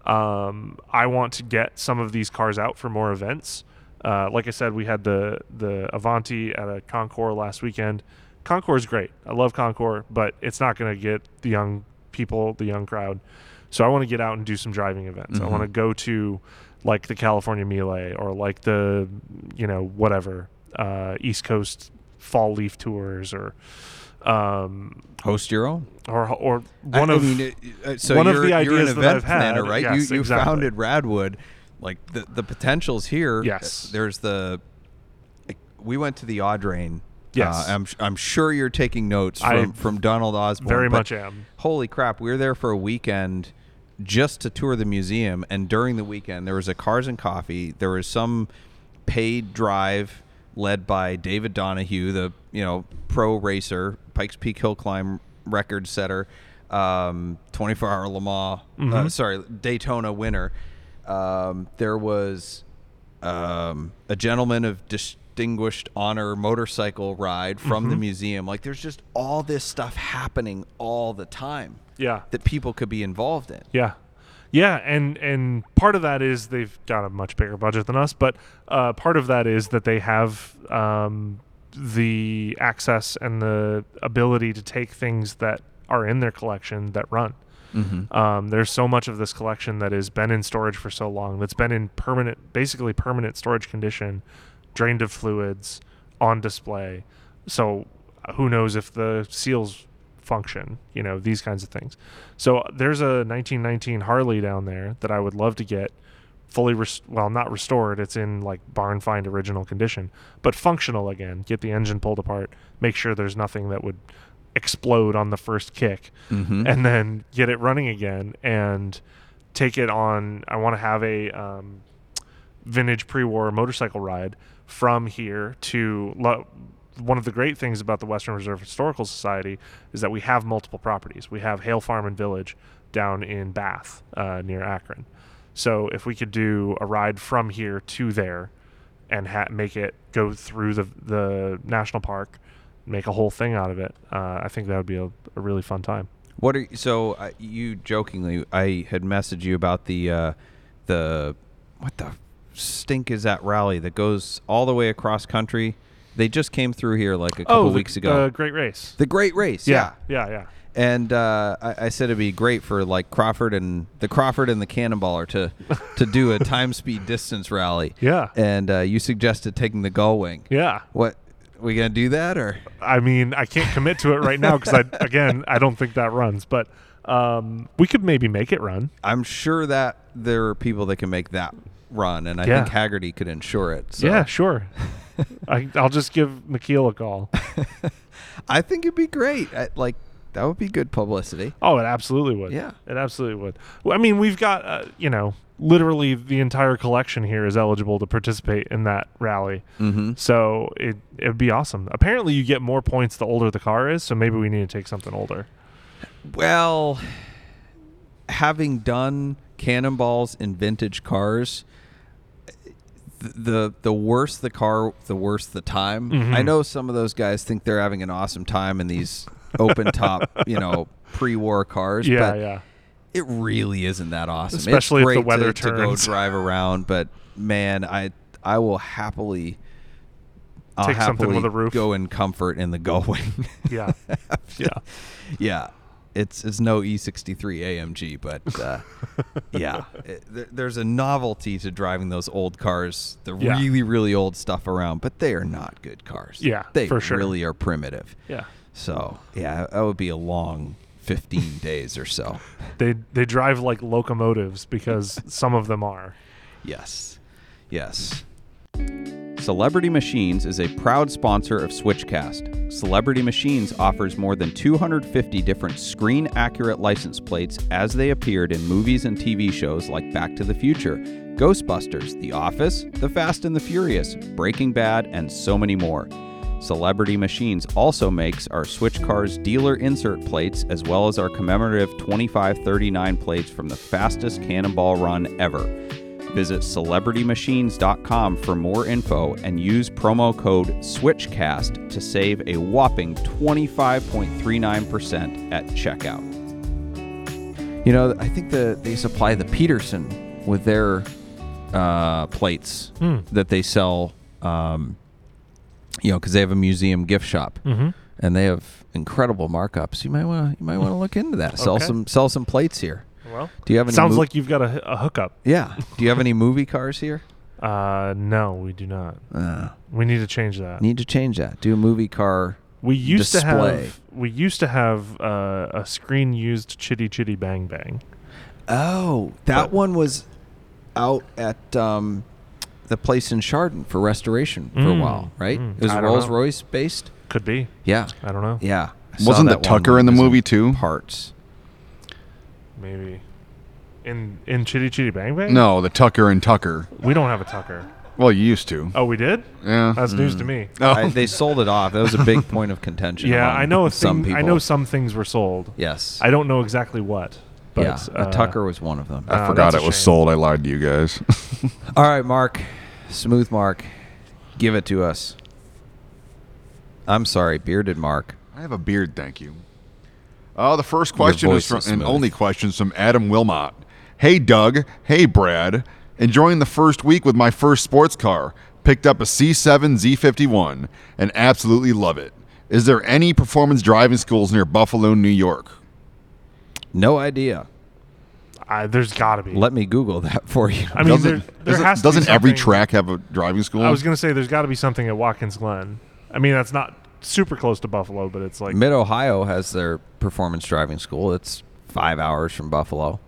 [SPEAKER 2] Um, I want to get some of these cars out for more events. Uh, like I said, we had the the Avanti at a Concours last weekend. Concours is great. I love Concours, but it's not going to get the young people, the young crowd. So I want to get out and do some driving events. I
[SPEAKER 1] Mhm.
[SPEAKER 2] want to go to like the California Mille or like the you know whatever uh, East Coast Fall Leaf Tours or um,
[SPEAKER 1] Host your own.
[SPEAKER 2] or or one
[SPEAKER 1] I,
[SPEAKER 2] of
[SPEAKER 1] I mean, uh, so
[SPEAKER 2] one of the ideas that I've had,
[SPEAKER 1] planner, right?
[SPEAKER 2] yes,
[SPEAKER 1] you you
[SPEAKER 2] exactly.
[SPEAKER 1] founded Radwood. Like the the potentials here.
[SPEAKER 2] Yes.
[SPEAKER 1] There's the. Like, we went to the Audrain.
[SPEAKER 2] Yes.
[SPEAKER 1] Uh, I'm I'm sure you're taking notes
[SPEAKER 2] I
[SPEAKER 1] from from Donald Osborne.
[SPEAKER 2] very much am.
[SPEAKER 1] Holy crap! We were there for a weekend just to tour the museum, and during the weekend there was a Cars and Coffee. There was some paid drive led by David Donohue, the you know pro racer, Pikes Peak Hill Climb record setter, um, 24 hour Le Mans, uh,
[SPEAKER 2] Mhm.
[SPEAKER 1] sorry Daytona winner. Um, there was um, a gentleman of distinguished honor motorcycle ride from the
[SPEAKER 2] Mhm.
[SPEAKER 1] museum. Like there's just all this stuff happening all the time
[SPEAKER 2] Yeah.
[SPEAKER 1] that people could be involved in.
[SPEAKER 2] Yeah. Yeah, and and part of that is they've got a much bigger budget than us, but uh, part of that is that they have um, the access and the ability to take things that are in their collection that run.
[SPEAKER 1] Mm-hmm.
[SPEAKER 2] Um, there's so much of this collection that has been in storage for so long that's been in permanent, basically permanent storage condition, drained of fluids, on display. So uh, who knows if the seals function? You know these kinds of things. So there's a 1919 Harley down there that I would love to get fully res- well not restored it's in like barn find original condition but functional again get the engine pulled apart make sure there's nothing that would explode on the first kick
[SPEAKER 1] Mm-hmm.
[SPEAKER 2] and then get it running again and take it on. I want to have a um, vintage pre-war motorcycle ride from here to. Lo- one of the great things about the Western Reserve Historical Society is that we have multiple properties. We have Hale Farm and Village down in Bath uh, near Akron. So if we could do a ride from here to there and ha- make it go through the the national park, make a whole thing out of it, uh, I think that would be a, a really fun time.
[SPEAKER 1] What are so uh, you jokingly? I had messaged you about the uh, the what the stink is that rally that goes all the way across country. They just came through here like a couple
[SPEAKER 2] oh, the,
[SPEAKER 1] weeks ago.
[SPEAKER 2] The great race.
[SPEAKER 1] the Great Race, yeah.
[SPEAKER 2] yeah, yeah.
[SPEAKER 1] And uh, I, I said it'd be great for like Crawford and the Crawford and the Cannonballer to to do a time speed distance rally.
[SPEAKER 2] Yeah.
[SPEAKER 1] And uh, you suggested taking the Gullwing.
[SPEAKER 2] Yeah.
[SPEAKER 1] What we gonna do that or?
[SPEAKER 2] I mean, I can't commit to it right now because I, again, I don't think that runs. But um, we could maybe make it run.
[SPEAKER 1] I'm sure that there are people that can make that run, and I
[SPEAKER 2] Yeah.
[SPEAKER 1] think Hagerty could insure it. So.
[SPEAKER 2] Yeah, sure. I, I'll just give McKeel a call.
[SPEAKER 1] I think it'd be great. I, like that would be good publicity.
[SPEAKER 2] Oh, it absolutely would.
[SPEAKER 1] Yeah.
[SPEAKER 2] it absolutely would. Well, I mean, we've got uh, you know, literally the entire collection here is eligible to participate in that rally.
[SPEAKER 1] Mm-hmm.
[SPEAKER 2] So it it'd be awesome. Apparently, you get more points the older the car is. So maybe we need to take something older.
[SPEAKER 1] Well, having done cannonballs in vintage cars, the the worse the car, the worse the time.
[SPEAKER 2] Mhm.
[SPEAKER 1] I know some of those guys think they're having an awesome time in these open top, you know, pre-war cars.
[SPEAKER 2] Yeah,
[SPEAKER 1] but
[SPEAKER 2] yeah.
[SPEAKER 1] it really isn't that awesome. It's
[SPEAKER 2] Especially if the
[SPEAKER 1] great
[SPEAKER 2] weather
[SPEAKER 1] to, to go drive around, but man, I I will happily. I'll
[SPEAKER 2] Take something with
[SPEAKER 1] happily
[SPEAKER 2] a roof.
[SPEAKER 1] Go in comfort in the Gullwing.
[SPEAKER 2] Yeah. Yeah.
[SPEAKER 1] yeah, it's it's no E63 AMG, but uh, yeah, it, there, there's a novelty to driving those old cars, the
[SPEAKER 2] Yeah.
[SPEAKER 1] really really old stuff around, but they are not good cars.
[SPEAKER 2] Yeah,
[SPEAKER 1] they
[SPEAKER 2] for sure.
[SPEAKER 1] really are primitive.
[SPEAKER 2] Yeah.
[SPEAKER 1] So yeah, that would be a long 15 days or so.
[SPEAKER 2] They they drive like locomotives because some of them are.
[SPEAKER 1] Yes. Yes. Celebrity Machines is a proud sponsor of Switchcast. Celebrity Machines offers more than 250 different screen accurate license plates as they appeared in movies and TV shows like Back to the Future, Ghostbusters, The Office, The Fast and the Furious, Breaking Bad, and so many more. Celebrity Machines also makes our Switch Cars dealer insert plates as well as our commemorative 2539 plates from the fastest cannonball run ever. Visit celebritymachines.com for more info and use promo code SWITCHCAST to save a whopping 25.39% at checkout. You know, I think that they supply the Peterson with their uh, plates
[SPEAKER 2] Hmm.
[SPEAKER 1] that they sell, um, you know, because they have a museum gift shop
[SPEAKER 2] Mm-hmm.
[SPEAKER 1] and they have incredible markups. You might want to you might want to look into that. Sell
[SPEAKER 2] Okay.
[SPEAKER 1] some sell some plates here.
[SPEAKER 2] Well,
[SPEAKER 1] Do you have any?
[SPEAKER 2] sounds
[SPEAKER 1] mo-
[SPEAKER 2] like you've got a, a hookup.
[SPEAKER 1] yeah. Do you have any movie cars here?
[SPEAKER 2] Uh, no, we do not.
[SPEAKER 1] Uh,
[SPEAKER 2] We need to change that.
[SPEAKER 1] need to change that. Do a movie car.
[SPEAKER 2] We used to have we used to have uh, a screen used Chitty Chitty Bang Bang.
[SPEAKER 1] Oh, that
[SPEAKER 2] But-
[SPEAKER 1] one was out at um, the place in Chardon for restoration for a
[SPEAKER 2] Mm,
[SPEAKER 1] while, right?
[SPEAKER 2] mm,
[SPEAKER 1] It was Rolls
[SPEAKER 2] know.
[SPEAKER 1] Royce based.
[SPEAKER 2] Could be.
[SPEAKER 1] Yeah,
[SPEAKER 2] I don't know.
[SPEAKER 1] yeah. I
[SPEAKER 3] Wasn't the
[SPEAKER 1] that one
[SPEAKER 3] Tucker in the movie too?
[SPEAKER 1] Parts.
[SPEAKER 2] Maybe. In in Chitty Chitty Bang Bang?
[SPEAKER 3] No, the Tucker and Tucker.
[SPEAKER 2] We don't have a Tucker.
[SPEAKER 3] Well, you used to.
[SPEAKER 2] Oh, we did?
[SPEAKER 3] Yeah.
[SPEAKER 2] That's news to me.
[SPEAKER 3] Oh.
[SPEAKER 1] I, they sold it off. That was a big point of contention.
[SPEAKER 2] Yeah, I know a
[SPEAKER 1] some
[SPEAKER 2] thing,
[SPEAKER 1] people.
[SPEAKER 2] I know some things were sold.
[SPEAKER 1] Yes.
[SPEAKER 2] I don't know exactly what. But
[SPEAKER 1] yeah,
[SPEAKER 2] uh,
[SPEAKER 1] a Tucker was one of them.
[SPEAKER 3] I
[SPEAKER 2] Uh,
[SPEAKER 3] forgot it was
[SPEAKER 2] shame.
[SPEAKER 3] sold. I lied to you guys.
[SPEAKER 1] All right, Mark, smooth Mark, give it to us. I'm sorry, bearded Mark.
[SPEAKER 3] I have a beard, thank you. Oh, the first question is from,
[SPEAKER 1] is
[SPEAKER 3] and only question is from Adam Wilmot. Hey, Doug. Hey, Brad. Enjoying the first week with my first sports car. Picked up a C7 Z51 and absolutely love it. Is there any performance driving schools near Buffalo, New York?
[SPEAKER 1] No idea.
[SPEAKER 2] I, there's got to be.
[SPEAKER 1] Let me Google that for you.
[SPEAKER 2] I mean,
[SPEAKER 3] doesn't
[SPEAKER 2] there, there
[SPEAKER 3] doesn't,
[SPEAKER 2] has to
[SPEAKER 3] doesn't every track have a driving school?
[SPEAKER 2] I was going to say there's got to be something at Watkins Glen. I mean, that's not super close to Buffalo, but it's like
[SPEAKER 1] Mid Ohio has their performance driving school. It's five hours from Buffalo.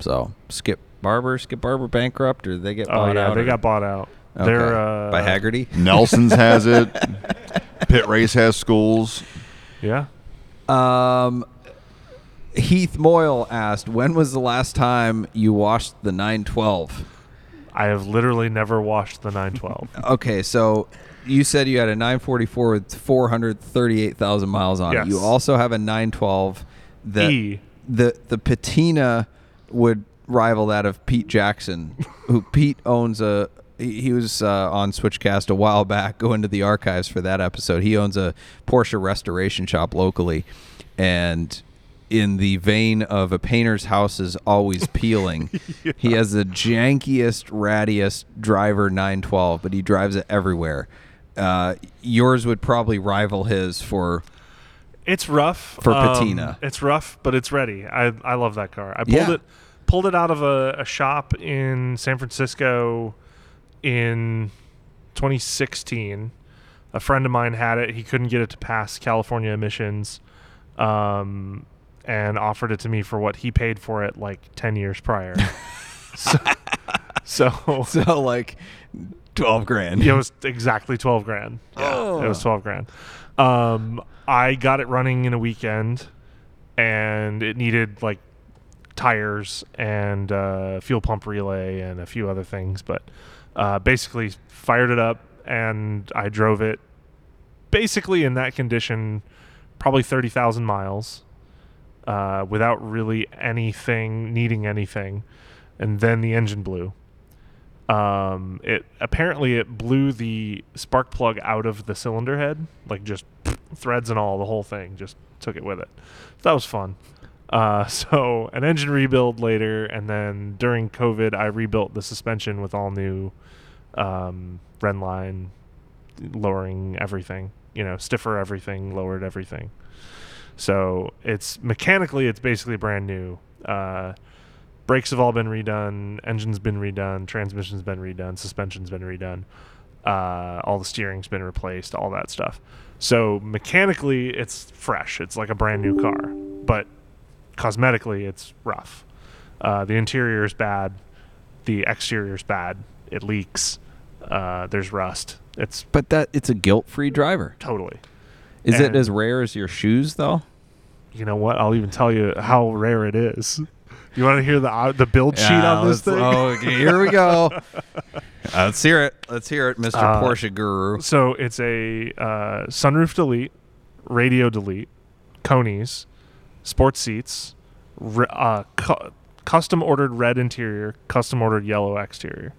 [SPEAKER 1] So Skip Barber, Skip Barber bankrupt, or they get
[SPEAKER 2] oh
[SPEAKER 1] bought
[SPEAKER 2] yeah,
[SPEAKER 1] out?
[SPEAKER 2] they
[SPEAKER 1] or-
[SPEAKER 2] got bought out.
[SPEAKER 1] Okay.
[SPEAKER 2] They're uh,
[SPEAKER 1] by Hagerty.
[SPEAKER 3] Nelson's has it. Pitt Race has schools.
[SPEAKER 2] Yeah.
[SPEAKER 1] Um, Heath Moyle asked, "When was the last time you washed the 912?"
[SPEAKER 2] I have literally never washed the 912.
[SPEAKER 1] Okay, so you said you had a 944 with 438,000 miles on
[SPEAKER 2] Yes.
[SPEAKER 1] it. You also have a 912 that
[SPEAKER 2] E.
[SPEAKER 1] the the patina would rival that of Pete Jackson, who Pete owns a. He was uh, on Switchcast a while back. Go into the archives for that episode. He owns a Porsche restoration shop locally, and in the vein of a painter's house is always peeling, he has the jankiest, rattiest driver 912, but he drives it everywhere. Uh, yours would probably rival his for
[SPEAKER 2] It's rough
[SPEAKER 1] For
[SPEAKER 2] um,
[SPEAKER 1] patina.
[SPEAKER 2] It's rough, but it's ready. I I love that car. I pulled
[SPEAKER 1] Yeah.
[SPEAKER 2] it pulled it out of a, a shop in San Francisco in 2016. A friend of mine had it. He couldn't get it to pass California emissions, um, and offered it to me for what he paid for it like 10 years prior. so, so
[SPEAKER 1] so like 12 grand.
[SPEAKER 2] it was exactly 12 grand. Yeah, it was 12 grand. Um, I got it running in a weekend and it needed like tires and uh, fuel pump relay and a few other things, but uh, basically fired it up and I drove it basically in that condition probably 30,000 miles uh, without really anything needing anything and then the engine blew um, it apparently it blew the spark plug out of the cylinder head, like just threads and all, the whole thing just took it with it. that was fun. Uh, so an engine rebuild later, and then during COVID, I rebuilt the suspension with all new um, Rennline, lowering everything, you know, stiffer everything, lowered everything. So it's mechanically, it's basically brand new. Uh, brakes have all been redone, engine's been redone, transmission's been redone, suspension's been redone, uh, all the steering's been replaced, all that stuff. So mechanically, it's fresh. It's like a brand new car, but cosmetically, it's rough. Uh, the interior is bad, the exterior is bad. It leaks. Uh, there's rust. It's
[SPEAKER 1] But that it's a guilt-free driver.
[SPEAKER 2] totally.
[SPEAKER 1] Is it as rare as your shoes though?
[SPEAKER 2] You know what? I'll even tell you how rare it is. You want to hear the uh, the build sheet on this thing?
[SPEAKER 1] Oh, okay, here we go. Uh, let's hear it. Let's hear it, Mr.
[SPEAKER 2] Uh,
[SPEAKER 1] Porsche Guru.
[SPEAKER 2] So it's a uh, sunroof delete, radio delete, Konis, sports seats, uh, cu- custom ordered red interior, custom ordered yellow exterior.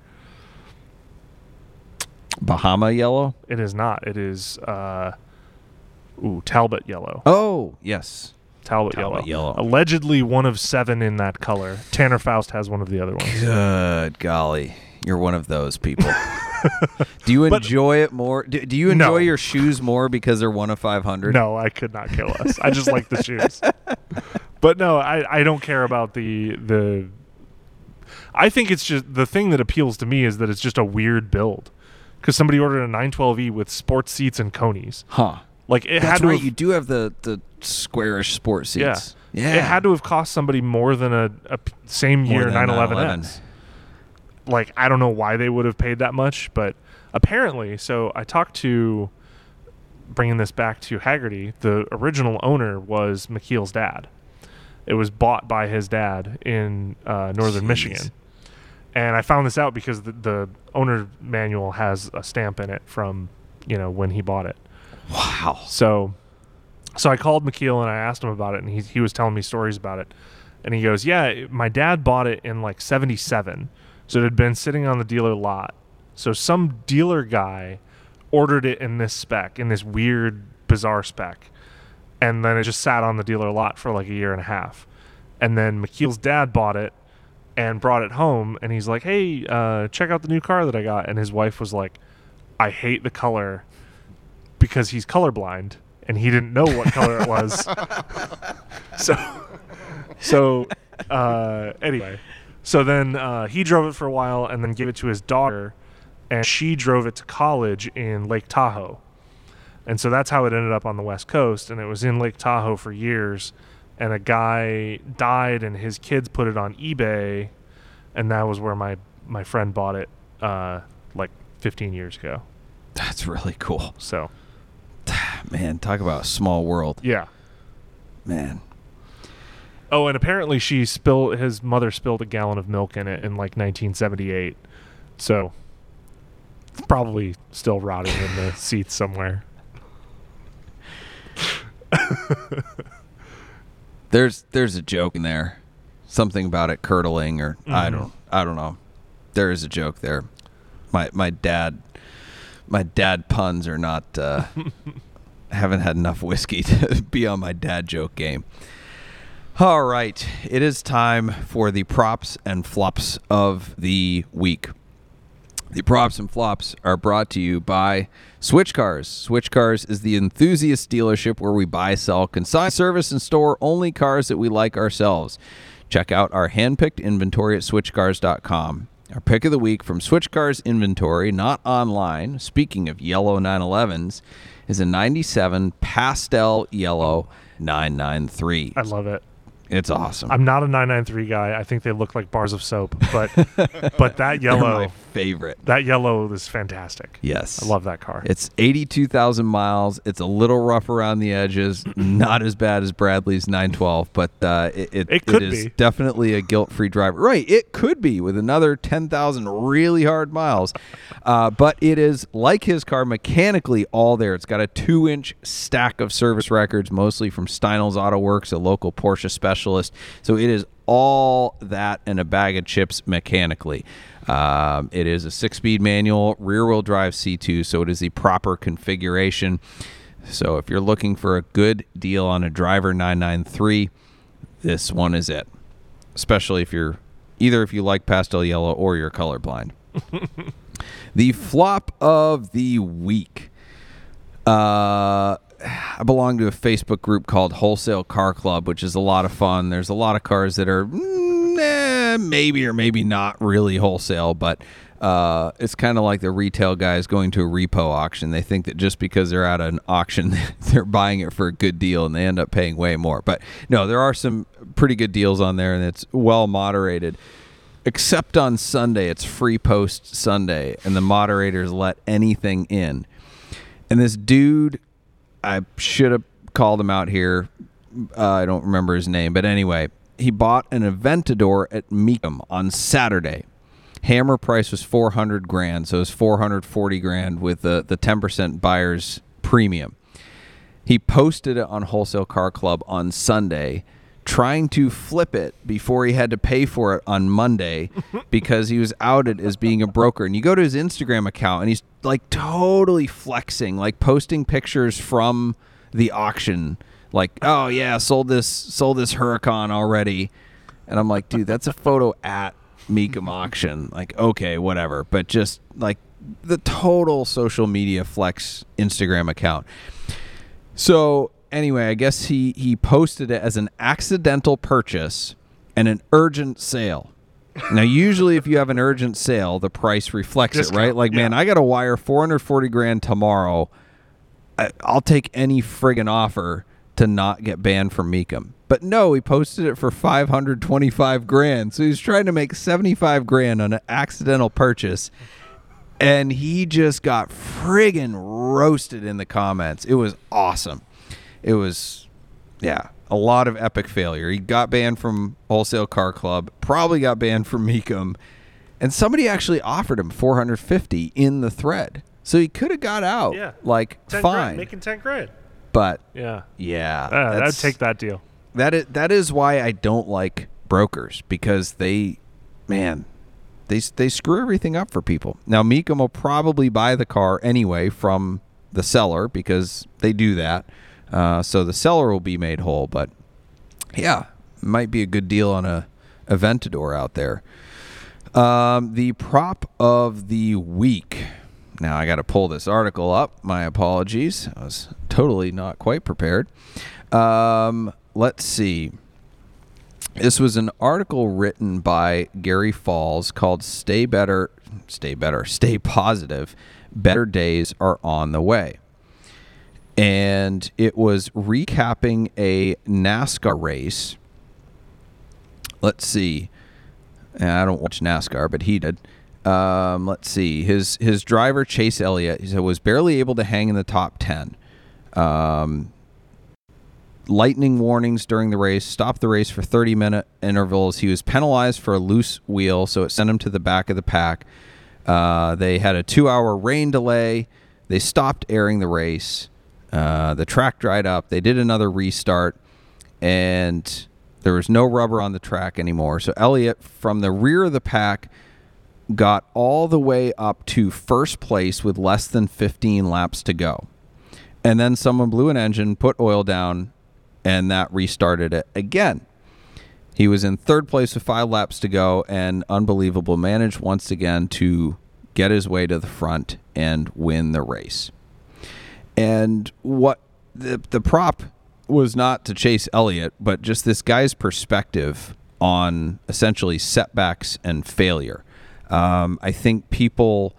[SPEAKER 1] Bahama yellow.
[SPEAKER 2] It is not. It is uh, ooh Talbot yellow.
[SPEAKER 1] Oh, yes.
[SPEAKER 2] Talbot,
[SPEAKER 1] Talbot
[SPEAKER 2] yellow.
[SPEAKER 1] yellow.
[SPEAKER 2] Allegedly one of seven in that color. Tanner Foust has one of the other ones.
[SPEAKER 1] Good golly, you're one of those people. do you
[SPEAKER 2] But-
[SPEAKER 1] enjoy it more? Do, do you
[SPEAKER 2] No.
[SPEAKER 1] enjoy your shoes more because they're one of five hundred?
[SPEAKER 2] No, I could not care less. I just like the shoes. But no, I, I don't care about the the. I think it's just the thing that appeals to me is that it's just a weird build, because somebody ordered a 912e with sports seats and Konis.
[SPEAKER 1] Huh.
[SPEAKER 2] Like it
[SPEAKER 1] That's
[SPEAKER 2] had to
[SPEAKER 1] right.
[SPEAKER 2] have,
[SPEAKER 1] You do have the the squarish sport seats. Yeah. yeah.
[SPEAKER 2] It had to have cost somebody more than a same
[SPEAKER 1] More
[SPEAKER 2] year
[SPEAKER 1] than
[SPEAKER 2] 911s. like I don't know why they would have paid that much, but apparently, so I talked to bringing this back to Hagerty. The original owner was McKeel's dad. It was bought by his dad in uh, northern
[SPEAKER 1] Jeez.
[SPEAKER 2] Michigan, and I found this out because the, the owner manual has a stamp in it from you know when he bought it.
[SPEAKER 1] Wow.
[SPEAKER 2] So, so I called McKeel and I asked him about it, and he he was telling me stories about it, and he goes, "Yeah, my dad bought it in like '77, so it had been sitting on the dealer lot. So some dealer guy ordered it in this spec, in this weird, bizarre spec, and then it just sat on the dealer lot for like a year and a half, and then McKeel's dad bought it." And brought it home, and he's like, "Hey, uh, check out the new car that I got." And his wife was like, "I hate the color because he's colorblind and he didn't know what color it was. so, so uh, anyway, so then uh, he drove it for a while and then gave it to his daughter, and she drove it to college in Lake Tahoe. And so that's how it ended up on the West Coast, and it was in Lake Tahoe for years. And a guy died, and his kids put it on eBay, and that was where my my friend bought it, uh, like 15 years ago.
[SPEAKER 1] That's really cool.
[SPEAKER 2] So
[SPEAKER 1] Man, talk about a small world.
[SPEAKER 2] yeah,
[SPEAKER 1] Man.
[SPEAKER 2] Oh, and apparently she spilled his mother spilled a gallon of milk in it in like 1978. So it's probably still rotting in the seats somewhere.
[SPEAKER 1] There's there's a joke in there. Something about it curdling or I
[SPEAKER 2] Mhm.
[SPEAKER 1] don't I don't know. There is a joke there. My my dad my dad puns are not uh haven't had enough whiskey to be on my dad joke game. All right, it is time for the props and flops of the week. The props and flops are brought to you by Switch Cars. Switch Cars is the enthusiast dealership where we buy, sell, consign, service, and store only cars that we like ourselves. Check out our hand-picked inventory at switchcars.com. Our pick of the week from Switch Cars inventory, not online, speaking of yellow 911s, is a 97 pastel yellow 993.
[SPEAKER 2] I love it.
[SPEAKER 1] It's awesome.
[SPEAKER 2] I'm not a 993 guy. I think they look like bars of soap, but but that yellow
[SPEAKER 1] favorite.
[SPEAKER 2] that yellow is fantastic.
[SPEAKER 1] Yes.
[SPEAKER 2] I love that car.
[SPEAKER 1] It's 82,000 miles. It's a little rough around the edges. Not as bad as Bradley's 912, but uh, it, it,
[SPEAKER 2] It could
[SPEAKER 1] it is
[SPEAKER 2] be.
[SPEAKER 1] definitely a guilt free driver. Right. It could be with another 10,000 really hard miles. Uh, but it is like his car, mechanically all there. It's got a two inch stack of service records, mostly from Steinel's Auto Works, a local Porsche specialist. So it is all that and a bag of chips mechanically. Um, it is a six speed manual, rear wheel drive C2, so it is the proper configuration. So if you're looking for a good deal on a driver 993, this one is it. Especially if you're either if you like pastel yellow or you're colorblind. the flop of the week. Uh, I belong to a Facebook group called Wholesale Car Club, which is a lot of fun. There's a lot of cars that are mm, maybe or maybe not really wholesale, but uh, it's kind of like the retail guys going to a repo auction. They think that just because they're at an auction, they're buying it for a good deal, and they end up paying way more. But no, there are some pretty good deals on there, and it's well moderated. except on Sunday. It's free post Sunday, and the moderators let anything in. And this dude, I should have called him out here. Uh, I don't remember his name, but anyway, he bought an Aventador at Mecum on Saturday. Hammer price was 400 grand, so it was 440 grand with the the 10% buyer's premium. He posted it on Wholesale Car Club on Sunday, trying to flip it before he had to pay for it on Monday because he was outed as being a broker. And you go to his Instagram account and he's like totally flexing, like posting pictures from the auction, like, oh yeah, sold this sold this Huracan already. And I'm like, dude, that's a photo at Mecum auction. Like, okay, whatever. But just like the total social media flex Instagram account. So anyway, I guess he he posted it as an accidental purchase and an urgent sale. Now, usually, if you have an urgent sale, the price reflects it, right? Like, man. I got to wire 440 grand tomorrow. I, I'll take any friggin' offer to not get banned from Mecum. But no, he posted it for 525 grand. So he's trying to make 75 grand on an accidental purchase. And he just got friggin' roasted in the comments. It was awesome. It was, yeah, a lot of epic failure. He got banned from Wholesale Car Club, probably got banned from Mecum. and somebody actually offered him 450 in the thread. So he could have got out,
[SPEAKER 2] Yeah.
[SPEAKER 1] like
[SPEAKER 2] 10
[SPEAKER 1] fine.
[SPEAKER 2] grand, making 10 grand.
[SPEAKER 1] But
[SPEAKER 2] Yeah.
[SPEAKER 1] yeah,
[SPEAKER 2] Uh, I'd take that deal.
[SPEAKER 1] that is that is why I don't like brokers because they, man, they they screw everything up for people. Now Mecum will probably buy the car anyway from the seller because they do that, uh, so the seller will be made whole. But yeah, might be a good deal on a Aventador out there. Um, the prop of the week. Now I got to pull this article up. My apologies. I was totally not quite prepared. Um, let's see. This was an article written by Gary Falls called "Stay Better, Stay Better, Stay Positive. Better Days Are on the Way." And it was recapping a NASCAR race. Let's see. I don't watch NASCAR, but he did. Um, let's see. His his driver Chase Elliott said, was barely able to hang in the top ten. Um, lightning warnings during the race stopped the race for 30 minute intervals. He was penalized for a loose wheel, so it sent him to the back of the pack. Uh, they had a two hour rain delay. They stopped airing the race. Uh, the track dried up. They did another restart, and there was no rubber on the track anymore. So Elliott, from the rear of the pack, got all the way up to first place with less than 15 laps to go. And then someone blew an engine, put oil down, and that restarted it again. He was in third place with five laps to go, and unbelievable managed once again to get his way to the front and win the race. And what the the prop was not to chase Elliott, but just this guy's perspective on essentially setbacks and failure. Um, I think people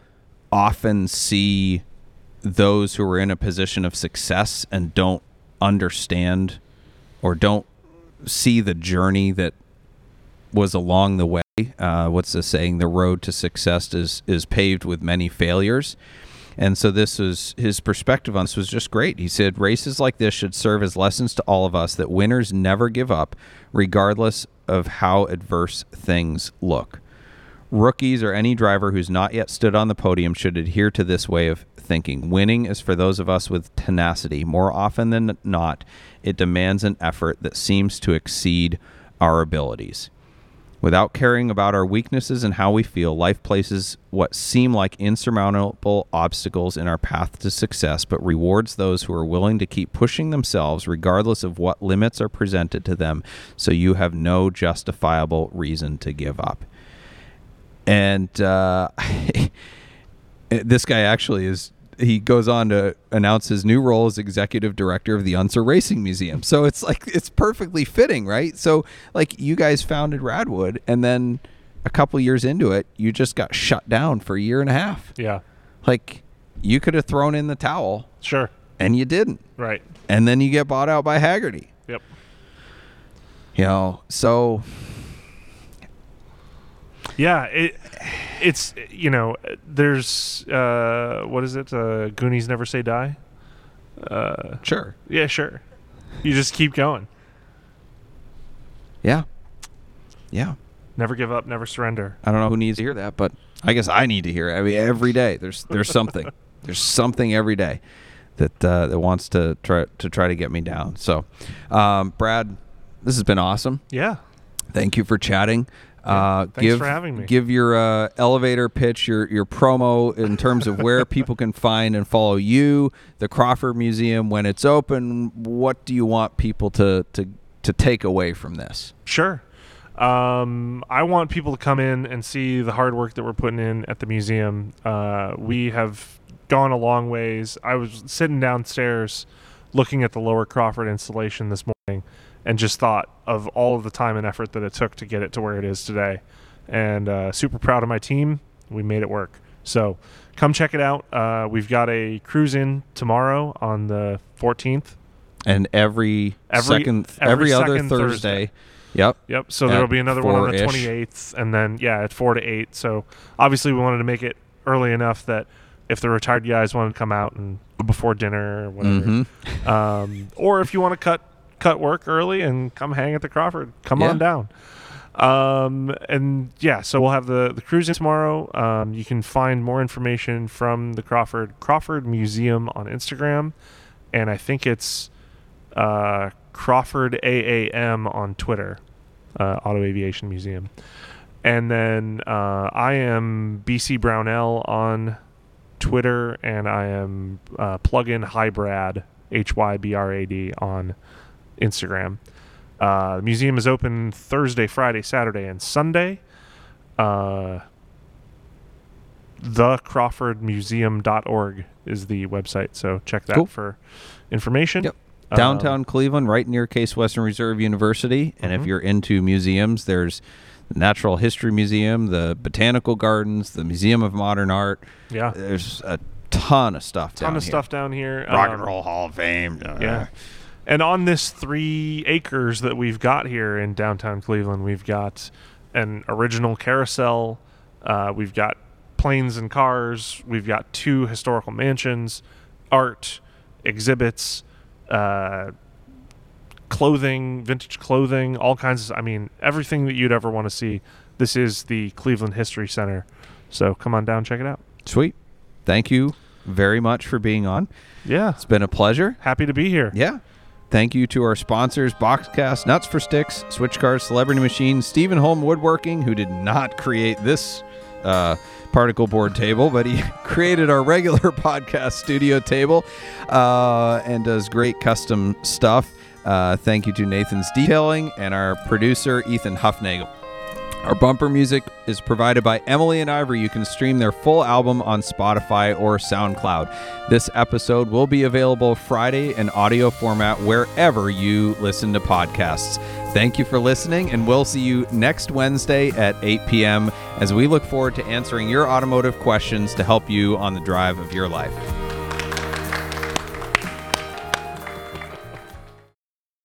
[SPEAKER 1] often see those who are in a position of success and don't understand or don't see the journey that was along the way. Uh, what's the saying? The road to success is is paved with many failures. And so this was his perspective on this was just great. He said races like this should serve as lessons to all of us that winners never give up, regardless of how adverse things look. Rookies or any driver who's not yet stood on the podium should adhere to this way of thinking. Winning is for those of us with tenacity. More often than not, it demands an effort that seems to exceed our abilities. Without caring about our weaknesses and how we feel, life places what seem like insurmountable obstacles in our path to success, but rewards those who are willing to keep pushing themselves regardless of what limits are presented to them, so you have no justifiable reason to give up. And uh, this guy actually is he goes on to announce his new role as executive director of the Unser Racing Museum. So it's like it's perfectly fitting, right? So like you guys founded Radwood and then a couple years into it, you just got shut down for a year and a half.
[SPEAKER 2] Yeah.
[SPEAKER 1] Like you could have thrown in the towel
[SPEAKER 2] Sure.
[SPEAKER 1] and you didn't.
[SPEAKER 2] Right.
[SPEAKER 1] And then you get bought out by Hagerty.
[SPEAKER 2] Yep.
[SPEAKER 1] You know, so
[SPEAKER 2] Yeah, it it's you know there's uh what is it? Uh, Goonies never say die. Uh,
[SPEAKER 1] Sure.
[SPEAKER 2] yeah, sure. You just keep going.
[SPEAKER 1] Yeah. Yeah.
[SPEAKER 2] Never give up, never surrender.
[SPEAKER 1] I don't know who needs to hear that, but I guess I need to hear it. I mean, every day there's there's something. there's something every day that uh, that wants to try to try to get me down. So, um, Brad, this has been awesome.
[SPEAKER 2] Yeah.
[SPEAKER 1] Thank you for chatting. Uh,
[SPEAKER 2] thanks
[SPEAKER 1] give,
[SPEAKER 2] for having me.
[SPEAKER 1] Give your uh, elevator pitch, your your promo in terms of where people can find and follow you, the Crawford Museum when it's open. What do you want people to to to take away from this?
[SPEAKER 2] Sure. Um, I want people to come in and see the hard work that we're putting in at the museum. Uh, we have gone a long ways. I was sitting downstairs looking at the Lower Crawford installation this morning and just thought of all of the time and effort that it took to get it to where it is today. And uh, super proud of my team. We made it work. So come check it out. Uh, we've got a cruise in tomorrow on the 14th.
[SPEAKER 1] And every,
[SPEAKER 2] Every-
[SPEAKER 1] second,
[SPEAKER 2] every
[SPEAKER 1] every, other
[SPEAKER 2] second
[SPEAKER 1] Thursday.
[SPEAKER 2] Thursday.
[SPEAKER 1] Yep.
[SPEAKER 2] Yep. So
[SPEAKER 1] At
[SPEAKER 2] there'll be another one on the 28th, and then yeah, at four to eight. So obviously we wanted to make it early enough that if the retired guys wanted to come out and before dinner or whatever,
[SPEAKER 1] Mm-hmm.
[SPEAKER 2] um, or if you want to cut cut work early and come hang at the Crawford, come
[SPEAKER 1] Yeah.
[SPEAKER 2] on down. Um, and yeah, so we'll have the the cruising tomorrow. Um, you can find more information from the Crawford Crawford Museum on Instagram, and I think it's uh, Crawford AAM on Twitter, uh, Auto Aviation Museum. And then uh, I am BC Brownell on Twitter, and I am uh, Plugin Hybrad H Y B R A D on Instagram. Uh, the museum is open Thursday, Friday, Saturday, and Sunday. Uh, thecrawfordmuseum.org is the website, so check that
[SPEAKER 1] Cool.
[SPEAKER 2] for information.
[SPEAKER 1] Yep.
[SPEAKER 2] Um,
[SPEAKER 1] Downtown Cleveland, right near Case Western Reserve University. And if
[SPEAKER 2] Mhm.
[SPEAKER 1] you're into museums, there's the Natural History Museum, the Botanical Gardens, the Museum of Modern Art.
[SPEAKER 2] yeah,
[SPEAKER 1] There's a ton of stuff
[SPEAKER 2] ton
[SPEAKER 1] down
[SPEAKER 2] of
[SPEAKER 1] here.
[SPEAKER 2] stuff down here.
[SPEAKER 1] Rock
[SPEAKER 2] Um,
[SPEAKER 1] and Roll Hall of Fame.
[SPEAKER 2] Yeah. And on this three acres that we've got here in downtown Cleveland, we've got an original carousel. Uh, we've got planes and cars. We've got two historical mansions, art, exhibits, uh, clothing, vintage clothing, all kinds of, I mean, everything that you'd ever want to see. This is the Cleveland History Center. So come on down, check it out.
[SPEAKER 1] Sweet. Thank you very much for being on.
[SPEAKER 2] Yeah.
[SPEAKER 1] It's been a pleasure.
[SPEAKER 2] Happy to be here.
[SPEAKER 1] Yeah. Thank you to our sponsors, Boxcast, Nuts for Sticks, Switch Cars, Celebrity Machines, Stephen Holm Woodworking, who did not create this uh, particle board table, but he created our regular podcast studio table uh, and does great custom stuff. Uh, thank you to Nathan's Detailing and our producer, Ethan Huffnagel. Our bumper music is provided by Emily and Ivory. You can stream their full album on Spotify or SoundCloud. This episode will be available Friday in audio format wherever you listen to podcasts. Thank you for listening, and we'll see you next Wednesday at 8 p.m. as we look forward to answering your automotive questions to help you on the drive of your life.